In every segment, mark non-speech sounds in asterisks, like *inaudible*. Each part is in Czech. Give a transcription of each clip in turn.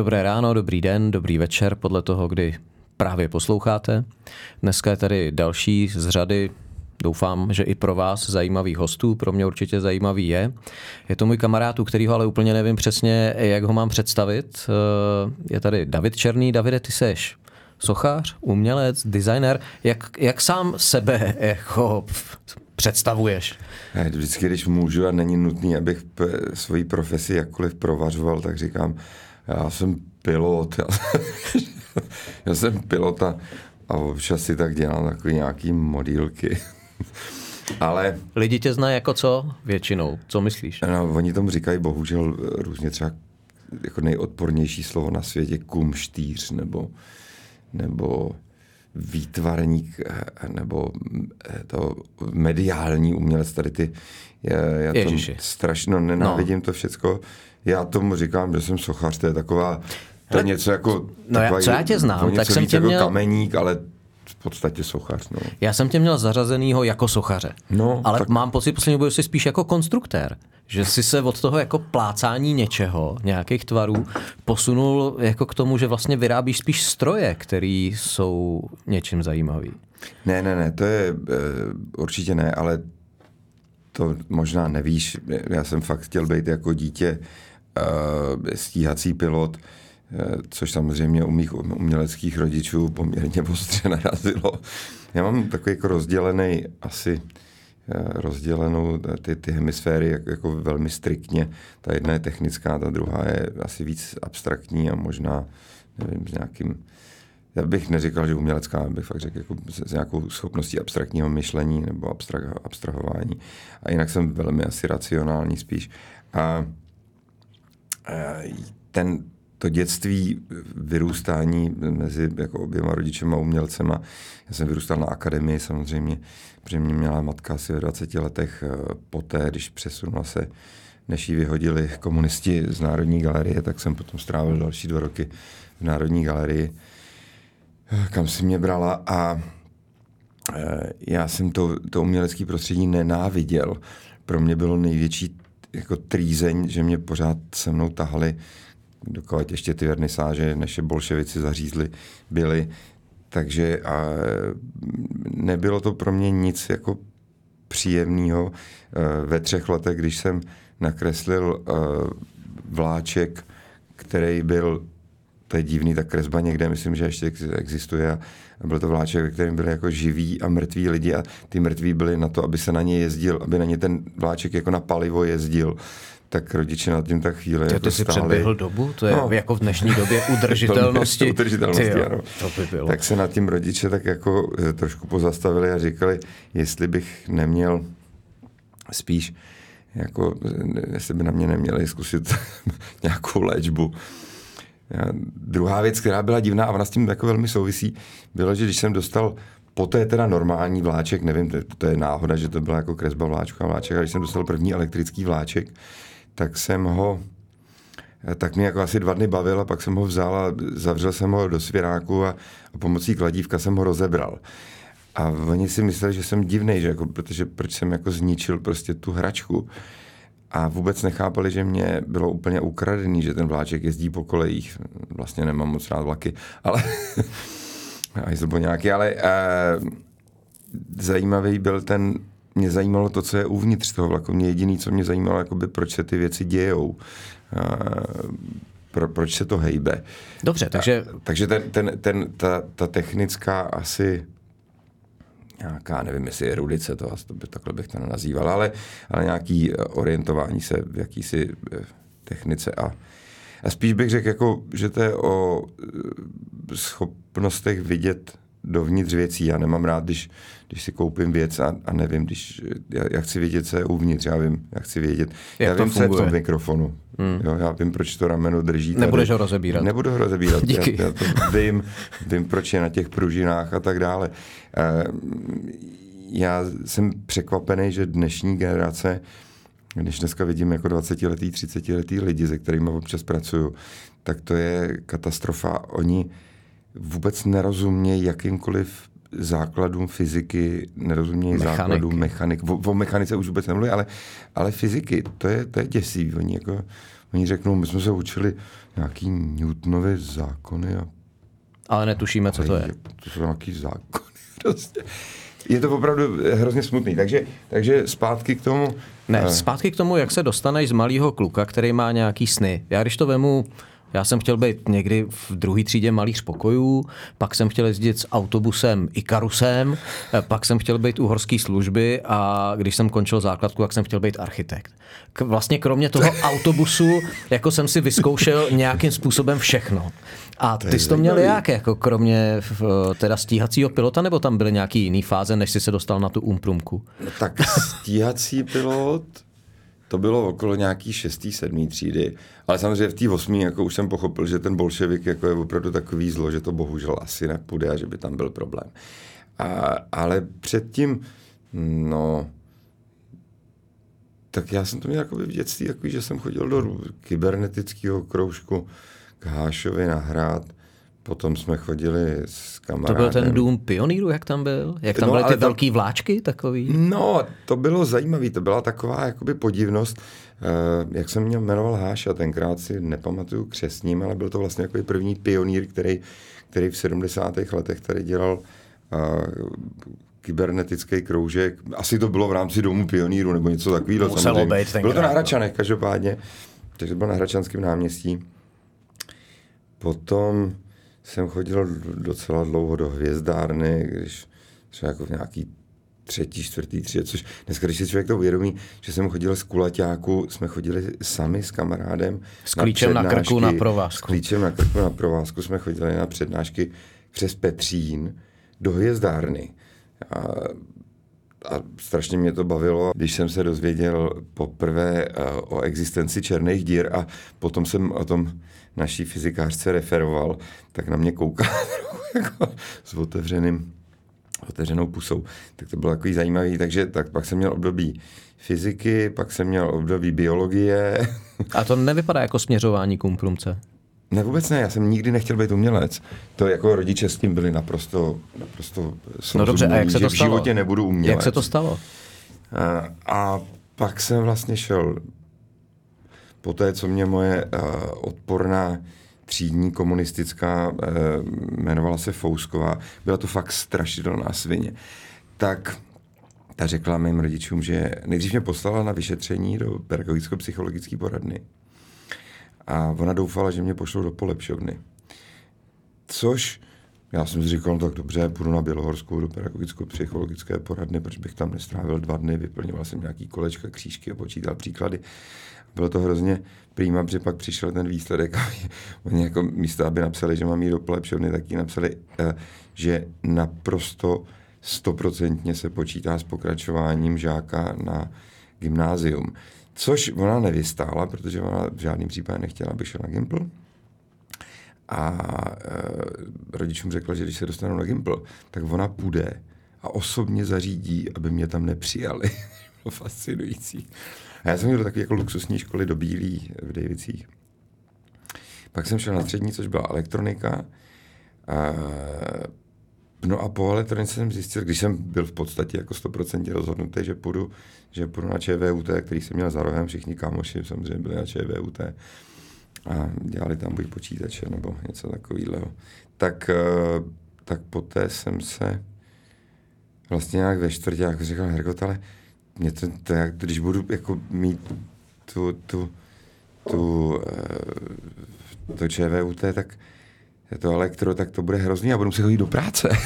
Dobré ráno, dobrý den, dobrý večer, podle toho, kdy právě posloucháte. Dneska je tady další z řady Doufám, že i pro vás zajímavých hostů, pro mě určitě zajímavý je. Je to můj kamarád, u kterého ale úplně nevím přesně, jak ho mám představit. Eh, je tady David Černý. Davide, ty seš sochař, umělec, designer. Jak, jak sám sebe jako představuješ? Vždycky, když můžu a není nutný, abych svoji profesi jakkoliv provařoval, tak říkám, já jsem pilot. Já, *laughs* já jsem pilot a, občas si tak dělám takový nějaký modílky. *laughs* Ale... Lidi tě znají jako co většinou? Co myslíš? No, oni tomu říkají bohužel různě třeba jako nejodpornější slovo na světě kumštýř nebo, nebo výtvarník nebo to mediální umělec, tady ty, já, já to strašně nenávidím no. to všecko. Já tomu říkám, že jsem sochař, to je taková, to je něco jako... No já, co já tě znám, tak jsem tě jako měl... kameník, ale v podstatě sochař. No. Já jsem tě měl zařazenýho jako sochaře, no, ale tak... mám pocit poslední boju jsi spíš jako konstruktér. Že jsi se od toho jako plácání něčeho, nějakých tvarů, posunul jako k tomu, že vlastně vyrábíš spíš stroje, které jsou něčím zajímavý. Ne, ne, ne, to je uh, určitě ne, ale to možná nevíš. Já jsem fakt chtěl být jako dítě uh, stíhací pilot, Eh, což samozřejmě u mých uměleckých rodičů poměrně ostře *laughs* narazilo. Já mám takový jako rozdělený asi eh, rozdělenou ty, ty hemisféry jako, jako velmi striktně. Ta jedna je technická, ta druhá je asi víc abstraktní a možná, nevím, s nějakým já bych neříkal, že umělecká, bych fakt řekl jako s nějakou schopností abstraktního myšlení nebo abstrah, abstrahování. A jinak jsem velmi asi racionální spíš. A ten, to dětství, vyrůstání mezi jako oběma rodičema a umělcema. Já jsem vyrůstal na akademii samozřejmě, protože mě měla matka asi ve 20 letech eh, poté, když přesunula se, než ji vyhodili komunisti z Národní galerie, tak jsem potom strávil další dva roky v Národní galerii, eh, kam si mě brala a eh, já jsem to, to umělecké prostředí nenáviděl. Pro mě bylo největší jako trýzeň, že mě pořád se mnou tahali dokud ještě ty vernisáže, než je bolševici zařízli, byly. Takže a nebylo to pro mě nic jako příjemného. E, ve třech letech, když jsem nakreslil e, vláček, který byl, to je divný, ta kresba někde, myslím, že ještě existuje byl to vláček, ve kterém byli jako živí a mrtví lidi a ty mrtví byli na to, aby se na ně jezdil, aby na ně ten vláček jako na palivo jezdil tak rodiče nad tím tak chvíli Ty, jako ty jsi stáli. předběhl dobu? To je no. jako v dnešní době *laughs* udržitelnosti. *laughs* udržitelnosti, Ty, ano. To by bylo. Tak se nad tím rodiče tak jako eh, trošku pozastavili a říkali, jestli bych neměl spíš jako, eh, jestli by na mě neměli zkusit *laughs* nějakou léčbu. Druhá věc, která byla divná a ona s tím jako velmi souvisí, bylo, že když jsem dostal poté teda normální vláček, nevím, to, to je náhoda, že to byla jako kresba vláčka vláček, a když jsem dostal první elektrický vláček, tak jsem ho tak mě jako asi dva dny bavil a pak jsem ho vzal a zavřel jsem ho do svěráku a, a pomocí kladívka jsem ho rozebral. A oni si mysleli, že jsem divný, že jako, protože proč jsem jako zničil prostě tu hračku. A vůbec nechápali, že mě bylo úplně ukradený, že ten vláček jezdí po kolejích. Vlastně nemám moc rád vlaky, ale... *laughs* a nějaký, ale uh, zajímavý byl ten mě zajímalo to, co je uvnitř toho vlaku. Mě jediný, co mě zajímalo, jakoby, proč se ty věci dějou. Pro, proč se to hejbe. Dobře, takže... A, takže ten, ten, ten, ta, ta technická asi nějaká, nevím, jestli je rudice, to, to by, takhle bych to nenazýval, ale, ale nějaký orientování se v jakýsi eh, technice a, a spíš bych řekl, jako, že to je o eh, schopnostech vidět dovnitř věcí. Já nemám rád, když, když si koupím věc a, a nevím, když já, já chci vědět, co je uvnitř, já vím, já chci vědět. Jak já vím, co je v tom mikrofonu. Hmm. Jo, já vím, proč to rameno drží. Tady. Nebudeš ho rozebírat. Nebudu ho rozebírat. Díky. Já, já to vím, vím, proč je na těch pružinách a tak dále. Eh, já jsem překvapený, že dnešní generace, když dneska vidím jako 20-letý, 30-letý lidi, se kterými občas pracuju, tak to je katastrofa. Oni vůbec nerozumějí jakýmkoliv základům fyziky, nerozumějí základům mechanik. O, o mechanice už vůbec nemluví, ale, ale fyziky, to je, to je děsivý. Oni, jako, oni řeknou, my jsme se učili nějaký Newtonovy zákony a Ale netušíme, co to je. to jsou nějaký zákony. *laughs* Prostě. Je to opravdu hrozně smutný. Takže, takže zpátky k tomu. Ne, eh, zpátky k tomu, jak se dostaneš z malého kluka, který má nějaký sny. Já když to vemu, já jsem chtěl být někdy v druhé třídě malých pokojů, pak jsem chtěl jezdit s autobusem Ikarusem, eh, pak jsem chtěl být u horské služby a když jsem končil základku, tak jsem chtěl být architekt. K, vlastně kromě toho *laughs* autobusu, jako jsem si vyzkoušel nějakým způsobem všechno. A ty jsi to měl jak, jako kromě v, teda stíhacího pilota, nebo tam byly nějaký jiný fáze, než jsi se dostal na tu umprumku? Tak stíhací pilot, to bylo okolo nějaký šestý, sedmý třídy. Ale samozřejmě v té osmý jako už jsem pochopil, že ten bolševik jako je opravdu takový zlo, že to bohužel asi nepůjde a že by tam byl problém. A, ale předtím, no, tak já jsem to měl jako v dětství, takový, že jsem chodil do kybernetického kroužku k Hášovi na hrad, potom jsme chodili s To kamarádem. byl ten dům pionýrů, jak tam byl? Jak tam No, byly ty tam- velký vláčky takový? No, to bylo zajímavé, to byla taková jakoby podivnost, eh, jak jsem měl jmenoval Háša, tenkrát si nepamatuju křesním, ale byl to vlastně jako první pionýr, který, který v 70. letech tady dělal eh, kybernetický kroužek. Asi to bylo v rámci domu pionýru nebo něco takového. Muselo být Bylo to na no. Hračanech každopádně, takže to bylo na Hračanském náměstí. Potom jsem chodil docela dlouho do hvězdárny, když třeba jako v nějaký třetí, čtvrtý třídě, což dneska, když si člověk to uvědomí, že jsem chodil z kulaťáku, jsme chodili sami s kamarádem. S klíčem na krku přednášky, na provázku. S klíčem na krku na provázku jsme chodili na přednášky přes Petřín do hvězdárny. A a strašně mě to bavilo, když jsem se dozvěděl poprvé eh, o existenci černých dír a potom jsem o tom naší fyzikářce referoval, tak na mě *laughs* trochu jako s otevřeným, otevřenou pusou. Tak to bylo takový zajímavý, takže tak pak jsem měl období fyziky, pak jsem měl období biologie. *laughs* A to nevypadá jako směřování k umprumce. Ne, vůbec ne, já jsem nikdy nechtěl být umělec. To jako rodiče s tím byli naprosto, naprosto No dobře, a jak se že to v stalo? životě nebudu umělec. Jak se to stalo? A, a pak jsem vlastně šel po té, co mě moje uh, odporná třídní komunistická, uh, jmenovala se Fousková, byla to fakt strašidelná svině, tak ta řekla mým rodičům, že nejdřív mě poslala na vyšetření do pedagogicko-psychologické poradny. A ona doufala, že mě pošlou do polepšovny. Což já jsem si říkal, no tak dobře, půjdu na Bělohorskou do pedagogicko-psychologické poradny, proč bych tam nestrávil dva dny, vyplňoval jsem nějaký kolečka, křížky a počítal příklady. Bylo to hrozně prýma, protože pak přišel ten výsledek *laughs* a oni jako místo, aby napsali, že mám jít do polepšovny, tak jí napsali, eh, že naprosto stoprocentně se počítá s pokračováním žáka na gymnázium. Což ona nevystála, protože ona v žádném případě nechtěla, aby šel na Gimpl. A e, rodičům řekla, že když se dostanou na Gimpl, tak ona půjde a osobně zařídí, aby mě tam nepřijali. *laughs* Bylo *laughs* fascinující. A já jsem měl takové jako luxusní školy do Bílý v Davicích. Pak jsem šel na střední, což byla elektronika. A, no a po elektronice jsem zjistil, když jsem byl v podstatě jako 100% rozhodnutý, že půjdu, že půjdu na ČVUT, který jsem měl za rohem, všichni kámoši samozřejmě byli na ČVUT a dělali tam buď počítače nebo něco takového. Tak, eh, tak poté jsem se vlastně nějak ve čtvrtě jako říkal, Hergot, ale mě to, to jak, když budu jako mít tu, tu, tu, eh, to ČVUT, tak je to elektro, tak to bude hrozný a budu muset chodit do práce. *laughs*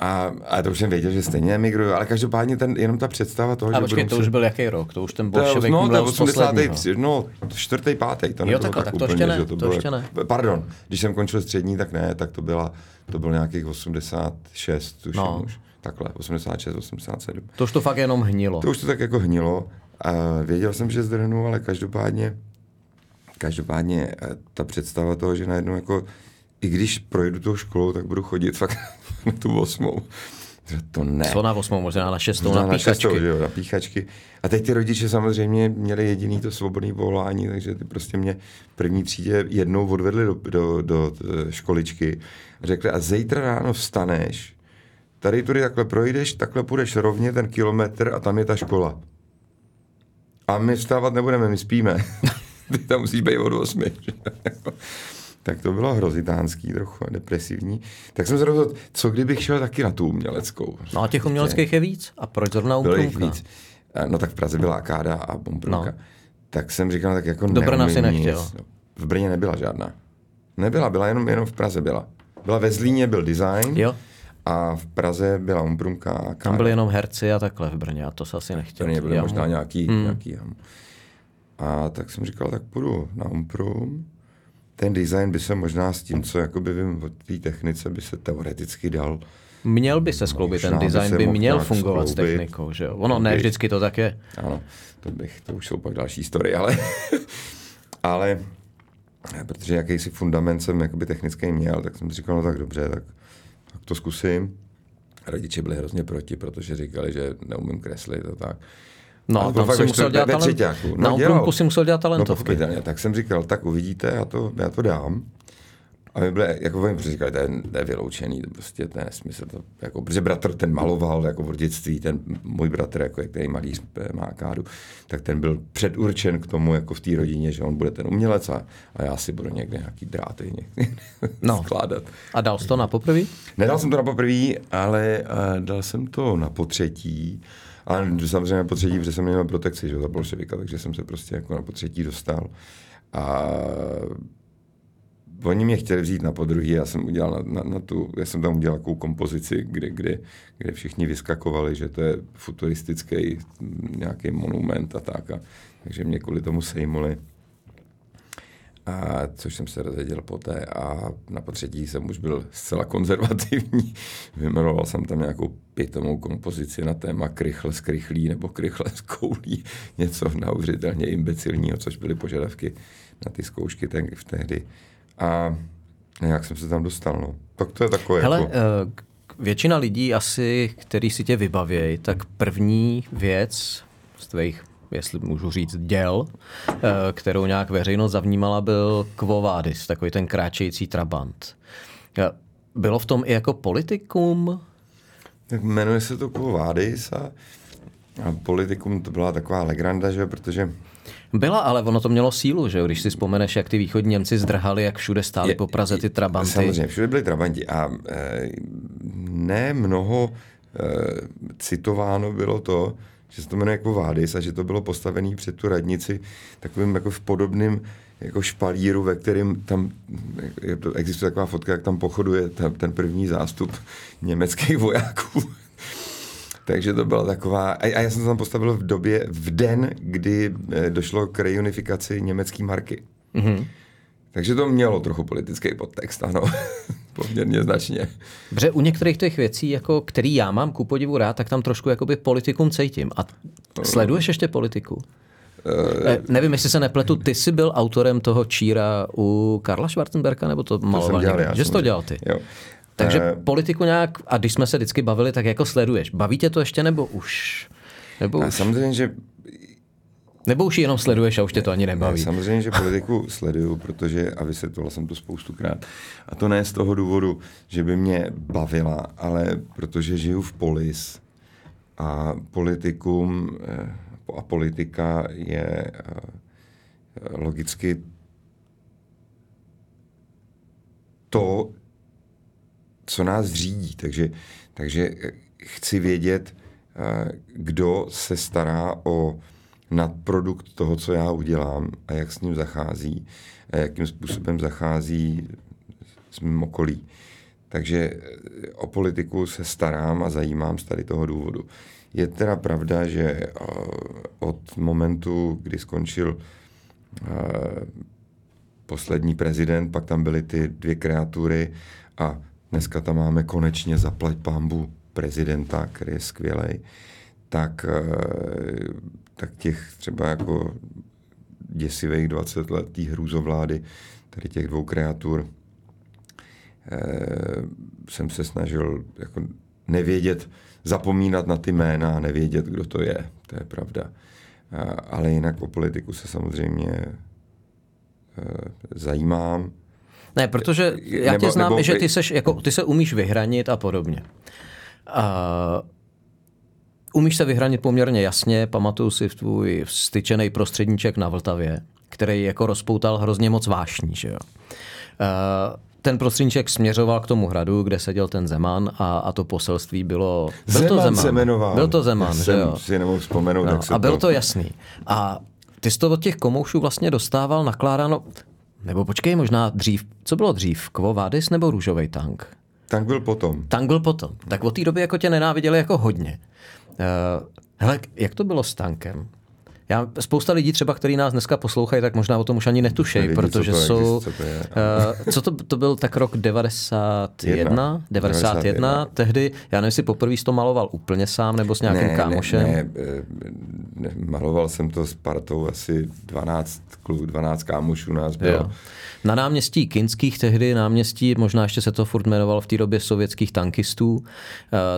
A, a to už jsem věděl, že stejně emigruju, ale každopádně ten, jenom ta představa toho, A že počkej, budu to muset- už byl jaký rok? To už ten to bolševik no, to mluvil z 80. posledního. No, čtvrtý, pátý, to Jo, nebylo takhle, tak, tak to úplně, ještě ne, že to bylo ještě ne. Pardon, když jsem končil střední, tak ne, tak to byla, to bylo nějakých 86, tuším No. už. Takhle, 86, 87. To už to fakt jenom hnilo. To už to tak jako hnilo. A věděl jsem, že zdrhnu, ale každopádně, každopádně eh, ta představa toho, že najednou jako, i když projedu tou školou, tak budu chodit fakt *laughs* na tu osmou. To ne. Co na osmou, možná na šestou, možná na píchačky. Na, šestou, jo, na píchačky. A teď ty rodiče samozřejmě měli jediný to svobodný volání, takže ty prostě mě v první třídě jednou odvedli do, do, do školičky a řekli, a zítra ráno vstaneš, tady tudy takhle projdeš, takhle půjdeš rovně ten kilometr a tam je ta škola. A my vstávat nebudeme, my spíme. *laughs* Ty tam musíš být od 8. *laughs* tak to bylo hrozitánský, trochu depresivní. Tak jsem se rozhodl, co kdybych šel taky na tu uměleckou. No a těch uměleckých je víc? A proč zrovna víc. No tak v Praze byla Akáda a Umprumka. No. Tak jsem říkal, no tak jako Do Brna si nechtěl. Nic. V Brně nebyla žádná. Nebyla, byla jenom, jenom v Praze byla. Byla ve Zlíně, byl design. Jo. A v Praze byla Umprumka a Akáda. Tam byly jenom herci a takhle v Brně a to se asi nechtěl. V byly možná nějaký, hmm. nějaký A tak jsem říkal, tak půjdu na Umprum ten design by se možná s tím, co jakoby vím o té technice, by se teoreticky dal Měl by se skloubit, ten design by, by měl fungovat skloubit. s technikou, že jo? Ono ne vždycky to tak je. Ano, to, bych, to už jsou pak další historie, ale, *laughs* ale protože jakýsi fundament jsem jakoby technický měl, tak jsem si říkal, no tak dobře, tak, tak to zkusím. Rodiče byli hrozně proti, protože říkali, že neumím kreslit a tak. No, tam si musel dělat talent. No, na dělal. si musel dělat talentovky. No, tak jsem říkal, tak uvidíte, já to, já to dám. A my byli, jako vím, říkali, to je, to je vyloučený, to prostě to je nesmysl. To, jako, protože bratr ten maloval jako v dětství, ten můj bratr, jako, který malíř má kádu, tak ten byl předurčen k tomu, jako v té rodině, že on bude ten umělec a, a já si budu někde nějaký dráty někde *laughs* no. skládat. A dal jsi to na poprvé? Nedal jsem to na poprvé, ale uh, dal jsem to na potřetí. A samozřejmě na potřetí, protože jsem měl protekci že, za bolševika, takže jsem se prostě jako na potřetí dostal. A oni mě chtěli vzít na podruhý, já jsem udělal na, na, na tu, já jsem tam udělal takovou kompozici, kde, kde, kde všichni vyskakovali, že to je futuristický nějaký monument a tak. A, takže mě kvůli tomu sejmuli a což jsem se dozvěděl poté a na potřetí jsem už byl zcela konzervativní. *laughs* Vymenoval jsem tam nějakou pitomou kompozici na téma krychle z krychlí nebo krychle z koulí, *laughs* něco neuvěřitelně imbecilního, což byly požadavky na ty zkoušky ten, v tehdy. A jak jsem se tam dostal, no. Tak to je takové Hele, jako... Uh, většina lidí asi, který si tě vybavějí, tak první věc z tvých jestli můžu říct, děl, eh, kterou nějak veřejnost zavnímala, byl Quo Vadis, takový ten kráčející trabant. Eh, bylo v tom i jako politikum? Tak jmenuje se to Quo Vadis a, a politikum to byla taková legranda, že protože byla, ale ono to mělo sílu, že když si vzpomeneš, jak ty východní Němci zdrhali, jak všude stály je, po Praze ty trabanty. Samozřejmě, všude byly trabanti a e, ne mnoho e, citováno bylo to, že se to jmenuje jako Vádis a že to bylo postavené před tu radnici takovým jako v podobným jako špalíru, ve kterém tam existuje taková fotka, jak tam pochoduje ten, ten první zástup německých vojáků. Takže to byla taková... A já jsem to tam postavil v době, v den, kdy eh, došlo k reunifikaci německé marky. Mm-hmm. Takže to mělo trochu politický podtext, ano. *laughs* Poměrně značně. Dobře, u některých těch věcí, jako, který já mám ku podivu rád, tak tam trošku jakoby politikum cítím. A sleduješ ještě politiku? Uh, nevím, jestli se nepletu, ty jsi byl autorem toho číra u Karla Schwarzenberga, nebo to maloval to dělal já, Že jsi to dělal ty? Jo. Takže uh, politiku nějak, a když jsme se vždycky bavili, tak jako sleduješ. Baví tě to ještě, nebo už? Nebo už? Samozřejmě, že nebo už jenom sleduješ a už tě to ani nebaví? Ne, samozřejmě, že *laughs* politiku sleduju, protože, a vysvětloval jsem to spoustukrát, a to ne z toho důvodu, že by mě bavila, ale protože žiju v polis a politikum eh, a politika je eh, logicky to, co nás řídí. Takže, takže chci vědět, eh, kdo se stará o nadprodukt toho, co já udělám a jak s ním zachází a jakým způsobem zachází s mým okolí. Takže eh, o politiku se starám a zajímám z tady toho důvodu. Je teda pravda, že eh, od momentu, kdy skončil poslední prezident, pak tam byly ty dvě kreatury a dneska tam máme konečně zaplať pámbu prezidenta, který je skvělý tak, eh, tak těch třeba jako děsivých 20 let té hrůzovlády, tady těch dvou kreatur, eh, jsem se snažil jako nevědět, zapomínat na ty jména a nevědět, kdo to je. To je pravda. Ale jinak o politiku se samozřejmě eh, zajímám. Ne, protože já nebo, tě znám, nebo, že ty, seš, jako, ty se umíš vyhranit a podobně. Uh, umíš se vyhranit poměrně jasně, pamatuju si v tvůj styčený prostředníček na Vltavě, který jako rozpoutal hrozně moc vášní, že jo. Uh, ten prostředníček směřoval k tomu hradu, kde seděl ten Zeman a, a to poselství bylo... Byl Zeman to Zeman. Se jmenoval. Byl to Zeman, Já že jo? si vzpomenout, no, tak se A byl to... to jasný. A ty jsi to od těch komoušů vlastně dostával nakládáno, nebo počkej, možná dřív, co bylo dřív, Quo Vadis nebo Růžový tank? Tank byl potom. Tank byl potom. Tak od té doby jako tě nenáviděli jako hodně. Uh, hele, jak to bylo s tankem? Já, spousta lidí třeba, kteří nás dneska poslouchají, tak možná o tom už ani netušejí, protože co jsou... Co to, je, uh, co to, to byl tak rok 91? 91, 91, tehdy, já nevím, jestli poprvé to maloval úplně sám nebo s nějakým ne, kámošem. Ne, ne, ne, maloval jsem to s partou asi 12 kluk, 12 kámošů nás bylo. Jo. Na náměstí Kinských tehdy, náměstí, možná ještě se to furt jmenovalo v té době sovětských tankistů, uh,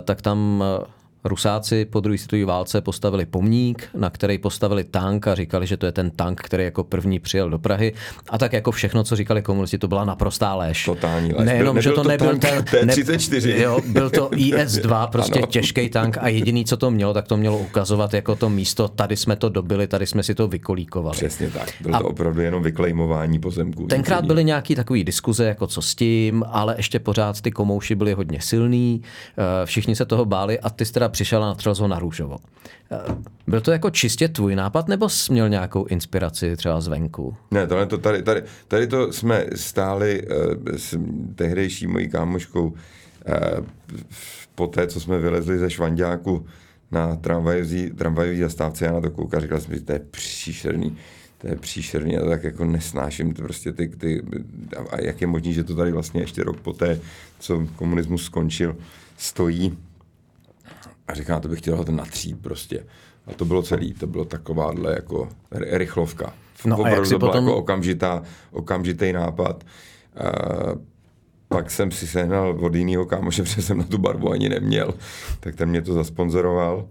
tak tam uh, Rusáci po druhé světové válce postavili pomník, na který postavili tank a říkali, že to je ten tank, který jako první přijel do Prahy. A tak jako všechno, co říkali komunisti, to byla naprostá léž. Totální léž. Nejenom, že to, to nebyl ten, T-34. Ne, jo, byl to *laughs* IS-2, prostě ano. těžký tank a jediný, co to mělo, tak to mělo ukazovat jako to místo, tady jsme to dobili, tady jsme si to vykolíkovali. Přesně tak. Bylo a to opravdu jenom vyklejmování pozemků. Tenkrát byly nějaký takový diskuze, jako co s tím, ale ještě pořád ty komouši byly hodně silný, eh, všichni se toho báli a ty teda přišel a natřel ho na růžovo. Eh, byl to jako čistě tvůj nápad, nebo jsi měl nějakou inspiraci třeba zvenku? Ne, tohle to tady, tady, tady to jsme stáli uh, s tehdejší mojí kámoškou uh, po té, co jsme vylezli ze Švandáku na tramvajový, zastávce, já na to koukal, říkal jsem si, to je příšerný, to je příšerný, já tak jako nesnáším to prostě ty, ty, a jak je možné, že to tady vlastně ještě rok poté, co komunismus skončil, stojí a říká, to bych chtěl ten natřít prostě. A to bylo celý, to bylo takováhle jako rychlovka. No a jak si to potom... jako okamžitá, okamžitý nápad. Uh, pak jsem si sehnal od jiného kámoše, *laughs* protože jsem na tu barvu ani neměl, tak ten mě to zasponzoroval.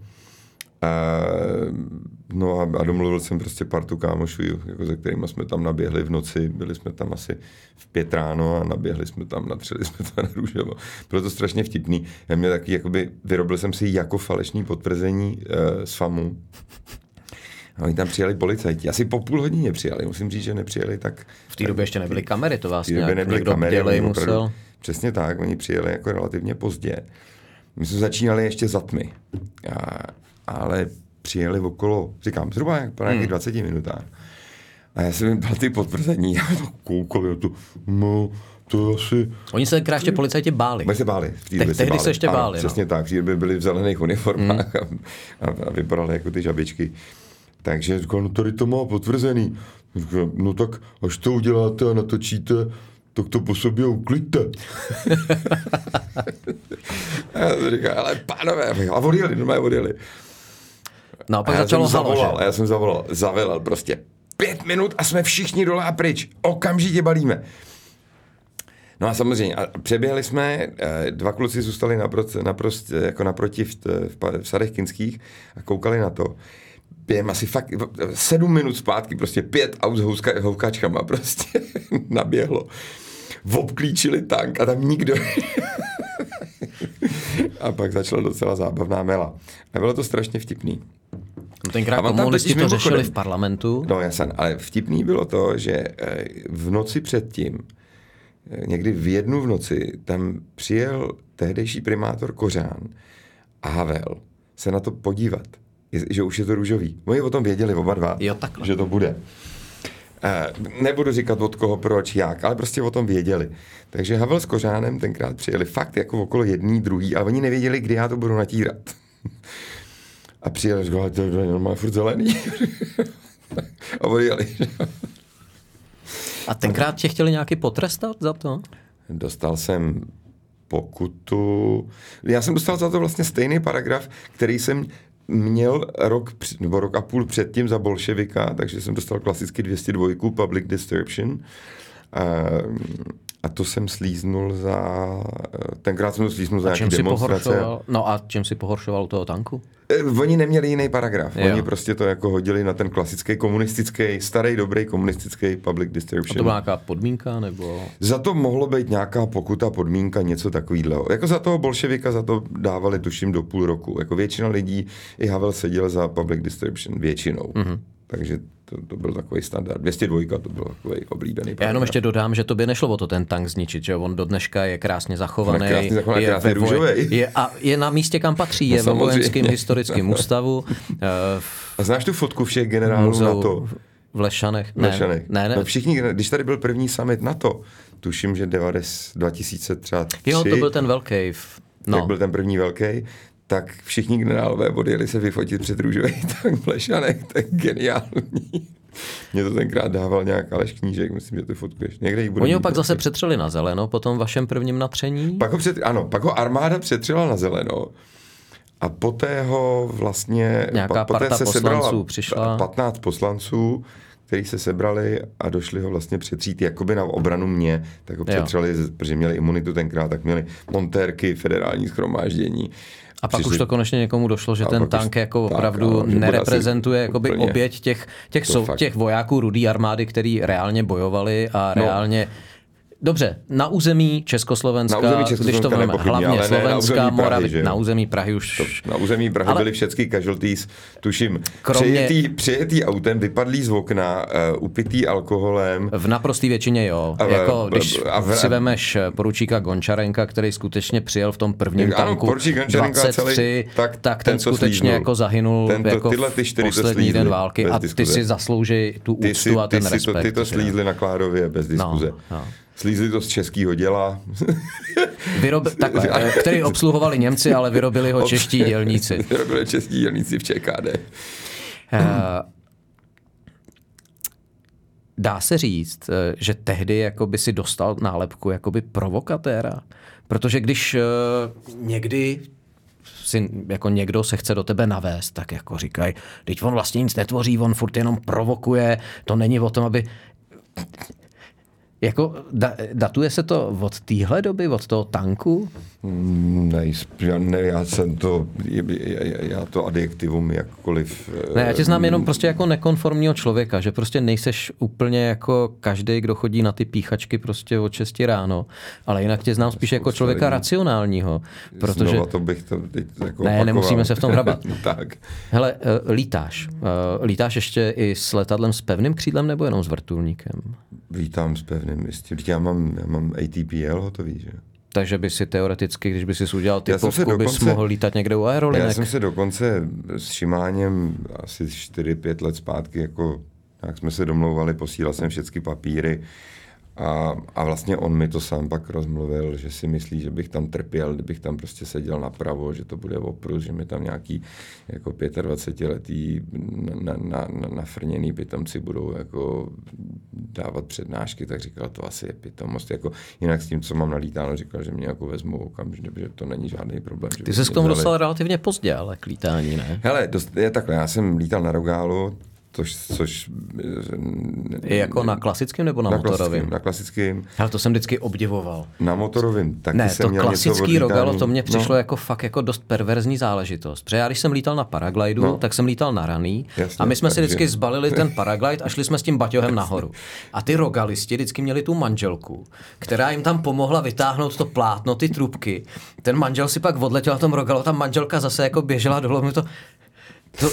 No a, a domluvil jsem prostě partu kámošů, jako se kterými jsme tam naběhli v noci. Byli jsme tam asi v pět ráno a naběhli jsme tam, natřeli jsme to *laughs* na růžovo. Bylo to strašně vtipný. Já měl taky, jakoby, vyrobil jsem si jako falešný potvrzení uh, z FAMu. A oni tam přijeli policajti. Asi po půl hodině přijeli. Musím říct, že nepřijeli tak... V té době ještě nebyly kamery, to vás době nebyly kamery, musel. Přesně tak, oni přijeli jako relativně pozdě. My jsme začínali ještě za tmy. A ale přijeli okolo, říkám, zhruba po nějakých hmm. 20 minutách. A já jsem jim dal ty potvrzení, *laughs* já to koukal, já to, no, to asi... Oni se krásně policajti báli. My se báli. V Te, tehdy se, báli. se ještě ano, báli. Přesně no. tak, že by byli v zelených uniformách hmm. a, a, vypadali jako ty žabičky. Takže říkal, no tady to má potvrzený. Říkal, no tak až to uděláte a natočíte, tak to po sobě ukliďte. *laughs* a já říkal, ale pánové, a odjeli, normálně odjeli. No a pak a začalo já jsem zavolal, já jsem zavolal, zavolal prostě pět minut a jsme všichni dole a pryč. Okamžitě balíme. No a samozřejmě, a přeběhli jsme, eh, dva kluci zůstali naprost, naprost jako naproti v, v, v Sadech Kinských a koukali na to. Během asi fakt sedm minut zpátky, prostě pět aut s houska, houkačkama prostě *laughs* naběhlo. Obklíčili tank a tam nikdo. *laughs* a pak začala docela zábavná mela. A bylo to strašně vtipný. No tenkrát komunisti to řešili v parlamentu. No jasně, ale vtipný bylo to, že eh, v noci předtím, eh, někdy v jednu v noci, tam přijel tehdejší primátor Kořán a Havel se na to podívat, že už je to růžový. Oni o tom věděli oba dva, jo, že to bude. Eh, nebudu říkat od koho, proč, jak, ale prostě o tom věděli. Takže Havel s Kořánem tenkrát přijeli fakt jako okolo jedný, druhý, ale oni nevěděli, kdy já to budu natírat. A přijel, říkal, to je normálně furt zelený. *laughs* a odjeli. a tenkrát tě chtěli nějaký potrestat za to? Dostal jsem pokutu. Já jsem dostal za to vlastně stejný paragraf, který jsem měl rok, nebo rok a půl předtím za bolševika, takže jsem dostal klasicky 202 Public. A, a to jsem slíznul za, tenkrát jsem to slíznul za nějaké demonstrace. No a čím si pohoršoval toho tanku? Eh, oni neměli jiný paragraf. Jo. Oni prostě to jako hodili na ten klasický komunistický, starý, dobrý komunistický public distribution. A to byla nějaká podmínka? nebo? Za to mohlo být nějaká pokuta, podmínka, něco takového. Jako za toho bolševika za to dávali tuším do půl roku. Jako většina lidí, i Havel seděl za public distribution, většinou. Mm-hmm. Takže to, to byl takový standard. 202 to byl takový oblíbený. Já jenom ještě dodám, že to by nešlo o to ten tank zničit, že on do dneška je krásně zachovaný. Krásně zachovaný, je, krásně růžový. Je, a je na místě, kam patří, no, je ve vojenském historickém ústavu. *laughs* a znáš tu fotku všech generálů na to? V Lešanech? Ne, v Lešanech. Ne, ne. No všichni, když tady byl první summit NATO, tuším, že 2003. Jo, to byl ten velký. No. Tak byl ten první velký, tak všichni generálové odjeli se vyfotit před růžový Lešanech, to je geniální. Mě to tenkrát dával nějak Aleš Knížek, myslím, že ty fotkuješ. Někde jí Oni ho pak zase přetřeli na zeleno po tom vašem prvním natření? Pak ho přet, ano, pak ho armáda přetřela na zeleno. A poté ho vlastně... Nějaká poté parta se poslanců přišla. 15 poslanců, kteří se sebrali a došli ho vlastně přetřít jakoby na obranu mě, tak ho přetřeli, jo. protože měli imunitu tenkrát, tak měli montérky, federální schromáždění a pak už to konečně někomu došlo, že ten tank jako opravdu tak, nereprezentuje jakoby oběť těch, těch, sou, těch vojáků rudý armády, který reálně bojovali a no. Dobře, na území Československa, na území Československa když to máme, hlavně Slovenska, Moravy, na území Prahy už... To, na území Prahy ale... byly všechny casualties, tuším, kromě... přejetý, přejetý autem, vypadlý z okna, uh, upitý alkoholem. V naprosté většině jo. A, jako, když a v... si vemeš eh, poručíka Gončarenka, který skutečně přijel v tom prvním ano, tanku 23, celý, tak, tak ten skutečně slíznul. jako zahynul tento, jako tyhle ty čtyři poslední den války a ty si zaslouží tu úctu a ten respekt. Ty to slízli na Kládově bez diskuze. Slízli to z českého děla. *laughs* Vyrob, takhle, *laughs* eh, který obsluhovali Němci, ale vyrobili ho čeští dělníci. *laughs* vyrobili čeští dělníci v ČKD. Uh, dá se říct, eh, že tehdy jakoby si dostal nálepku jakoby provokatéra. Protože když uh, někdy si jako někdo se chce do tebe navést, tak jako říkají, teď on vlastně nic netvoří, on furt jenom provokuje, to není o tom, aby jako da, datuje se to od téhle doby, od toho tanku? Mm, ne, já, ne, já jsem to, já to adjektivum jakkoliv... Ne, já tě znám jenom prostě jako nekonformního člověka, že prostě nejseš úplně jako každý, kdo chodí na ty píchačky prostě od 6 ráno, ale jinak tě znám spíš jako člověka racionálního, protože... Znova to bych to teď jako Ne, opakoval. nemusíme se v tom hrabat. *laughs* tak. Hele, uh, lítáš. Uh, lítáš ještě i s letadlem s pevným křídlem nebo jenom s vrtulníkem? Vítám s pevným, jistě. Já mám, já mám ATPL hotový, že? Takže by si teoreticky, když by si udělal typovku, dokonce, bys mohl lítat někde u aerolinek. Já jsem se dokonce s Šimáněm asi 4-5 let zpátky, jako, jak jsme se domlouvali, posílal jsem všechny papíry a, a vlastně on mi to sám pak rozmluvil, že si myslí, že bych tam trpěl, kdybych tam prostě seděl napravo, že to bude oprus, že mi tam nějaký jako 25-letý na, na, na, nafrněný pitomci budou jako dávat přednášky, tak říkal, to asi je pitomost. Jako, jinak s tím, co mám nalítáno, říkal, že mě jako vezmu okamžitě, že to není žádný problém. Ty jsi k tomu dostal relativně pozdě, ale k lítání, ne? Hele, dost, je takhle, já jsem lítal na Rogálu, Což, což je jako na klasickém nebo na, na motorovém? Klasickým, na klasickém. Ale to jsem vždycky obdivoval. Na motorovém taky ne, jsem to měl klasický rogalo, to mně přišlo no. jako fakt jako dost perverzní záležitost. Protože já když jsem lítal na paraglidu, no. tak jsem lítal na raný Jasně, a my jsme si vždycky zbalili ten paraglide a šli jsme s tím baťohem nahoru. A ty rogalisti vždycky měli tu manželku, která jim tam pomohla vytáhnout to plátno, ty trubky. Ten manžel si pak odletěl na tom rogalu, ta manželka zase jako běžela dolů, to, to,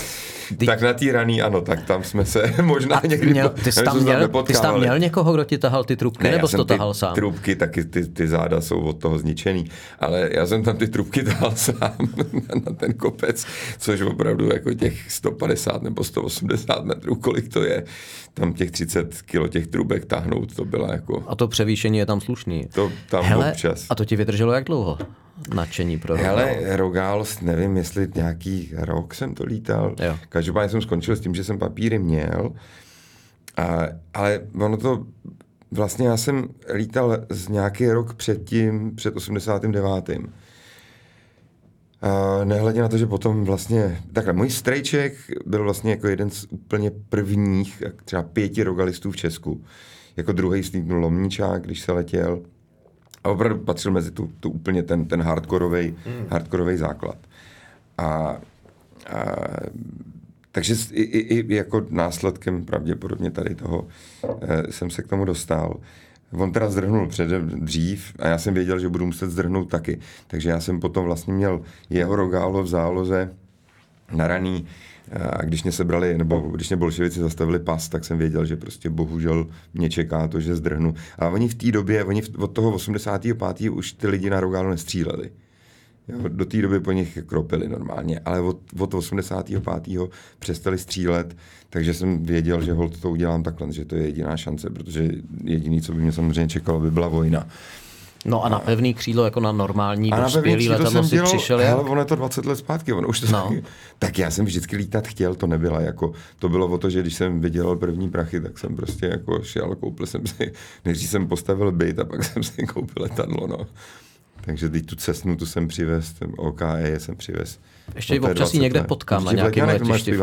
ty... Tak na té raný, ano, tak tam jsme se *laughs* možná a někdy... Měl, ty, jsi tam měl, ty jsi tam měl někoho, kdo ti tahal ty trubky, ne, nebo jsi to tahal sám? trubky, taky ty, ty záda jsou od toho zničený, ale já jsem tam ty trubky tahal *laughs* sám na, na ten kopec, což opravdu jako těch 150 nebo 180 metrů, kolik to je, tam těch 30 kilo těch trubek tahnout, to byla jako... A to převýšení je tam slušný. To tam Hele, občas. A to ti vydrželo jak dlouho? Nadšení pro Rogál? Hele, Rogál, nevím, jestli nějaký rok jsem to lítal. Jo. Každopádně jsem skončil s tím, že jsem papíry měl, a, ale ono to, vlastně já jsem lítal z nějaký rok předtím, před 89. Uh, nehledě na to, že potom vlastně, takhle, můj strejček byl vlastně jako jeden z úplně prvních, třeba pěti rogalistů v Česku. Jako druhý slídnul Lomníčák, když se letěl. A opravdu patřil mezi tu, tu úplně ten, ten hardkorový mm. hardkorový základ. A, a takže i, i, i jako následkem pravděpodobně tady toho e, jsem se k tomu dostal. On teda zdrhnul před, dřív a já jsem věděl, že budu muset zdrhnout taky. Takže já jsem potom vlastně měl jeho rogálo v záloze naraný a když mě sebrali, nebo když mě bolševici zastavili pas, tak jsem věděl, že prostě bohužel mě čeká to, že zdrhnu. A oni v té době, oni od toho 85. už ty lidi na rogálu nestříleli. Jo, do té doby po nich kropili normálně, ale od, od 85. přestali střílet, takže jsem věděl, že hold to udělám takhle, že to je jediná šance, protože jediný, co by mě samozřejmě čekalo, by byla vojna. No a na pevný křídlo, jako na normální a dospělý na letadlo si dělal, přišel jak? Hele, ono je to 20 let zpátky, ono už to no. tak, tak já jsem vždycky lítat chtěl, to nebyla jako, to bylo o to, že když jsem vydělal první prachy, tak jsem prostě jako šel, koupil jsem si, než jsem postavil byt a pak *laughs* jsem si koupil letadlo, no. Takže teď tu cestnu tu jsem přivez, OKE jsem přivez. Ještě občas někde potkám na nějakém letišti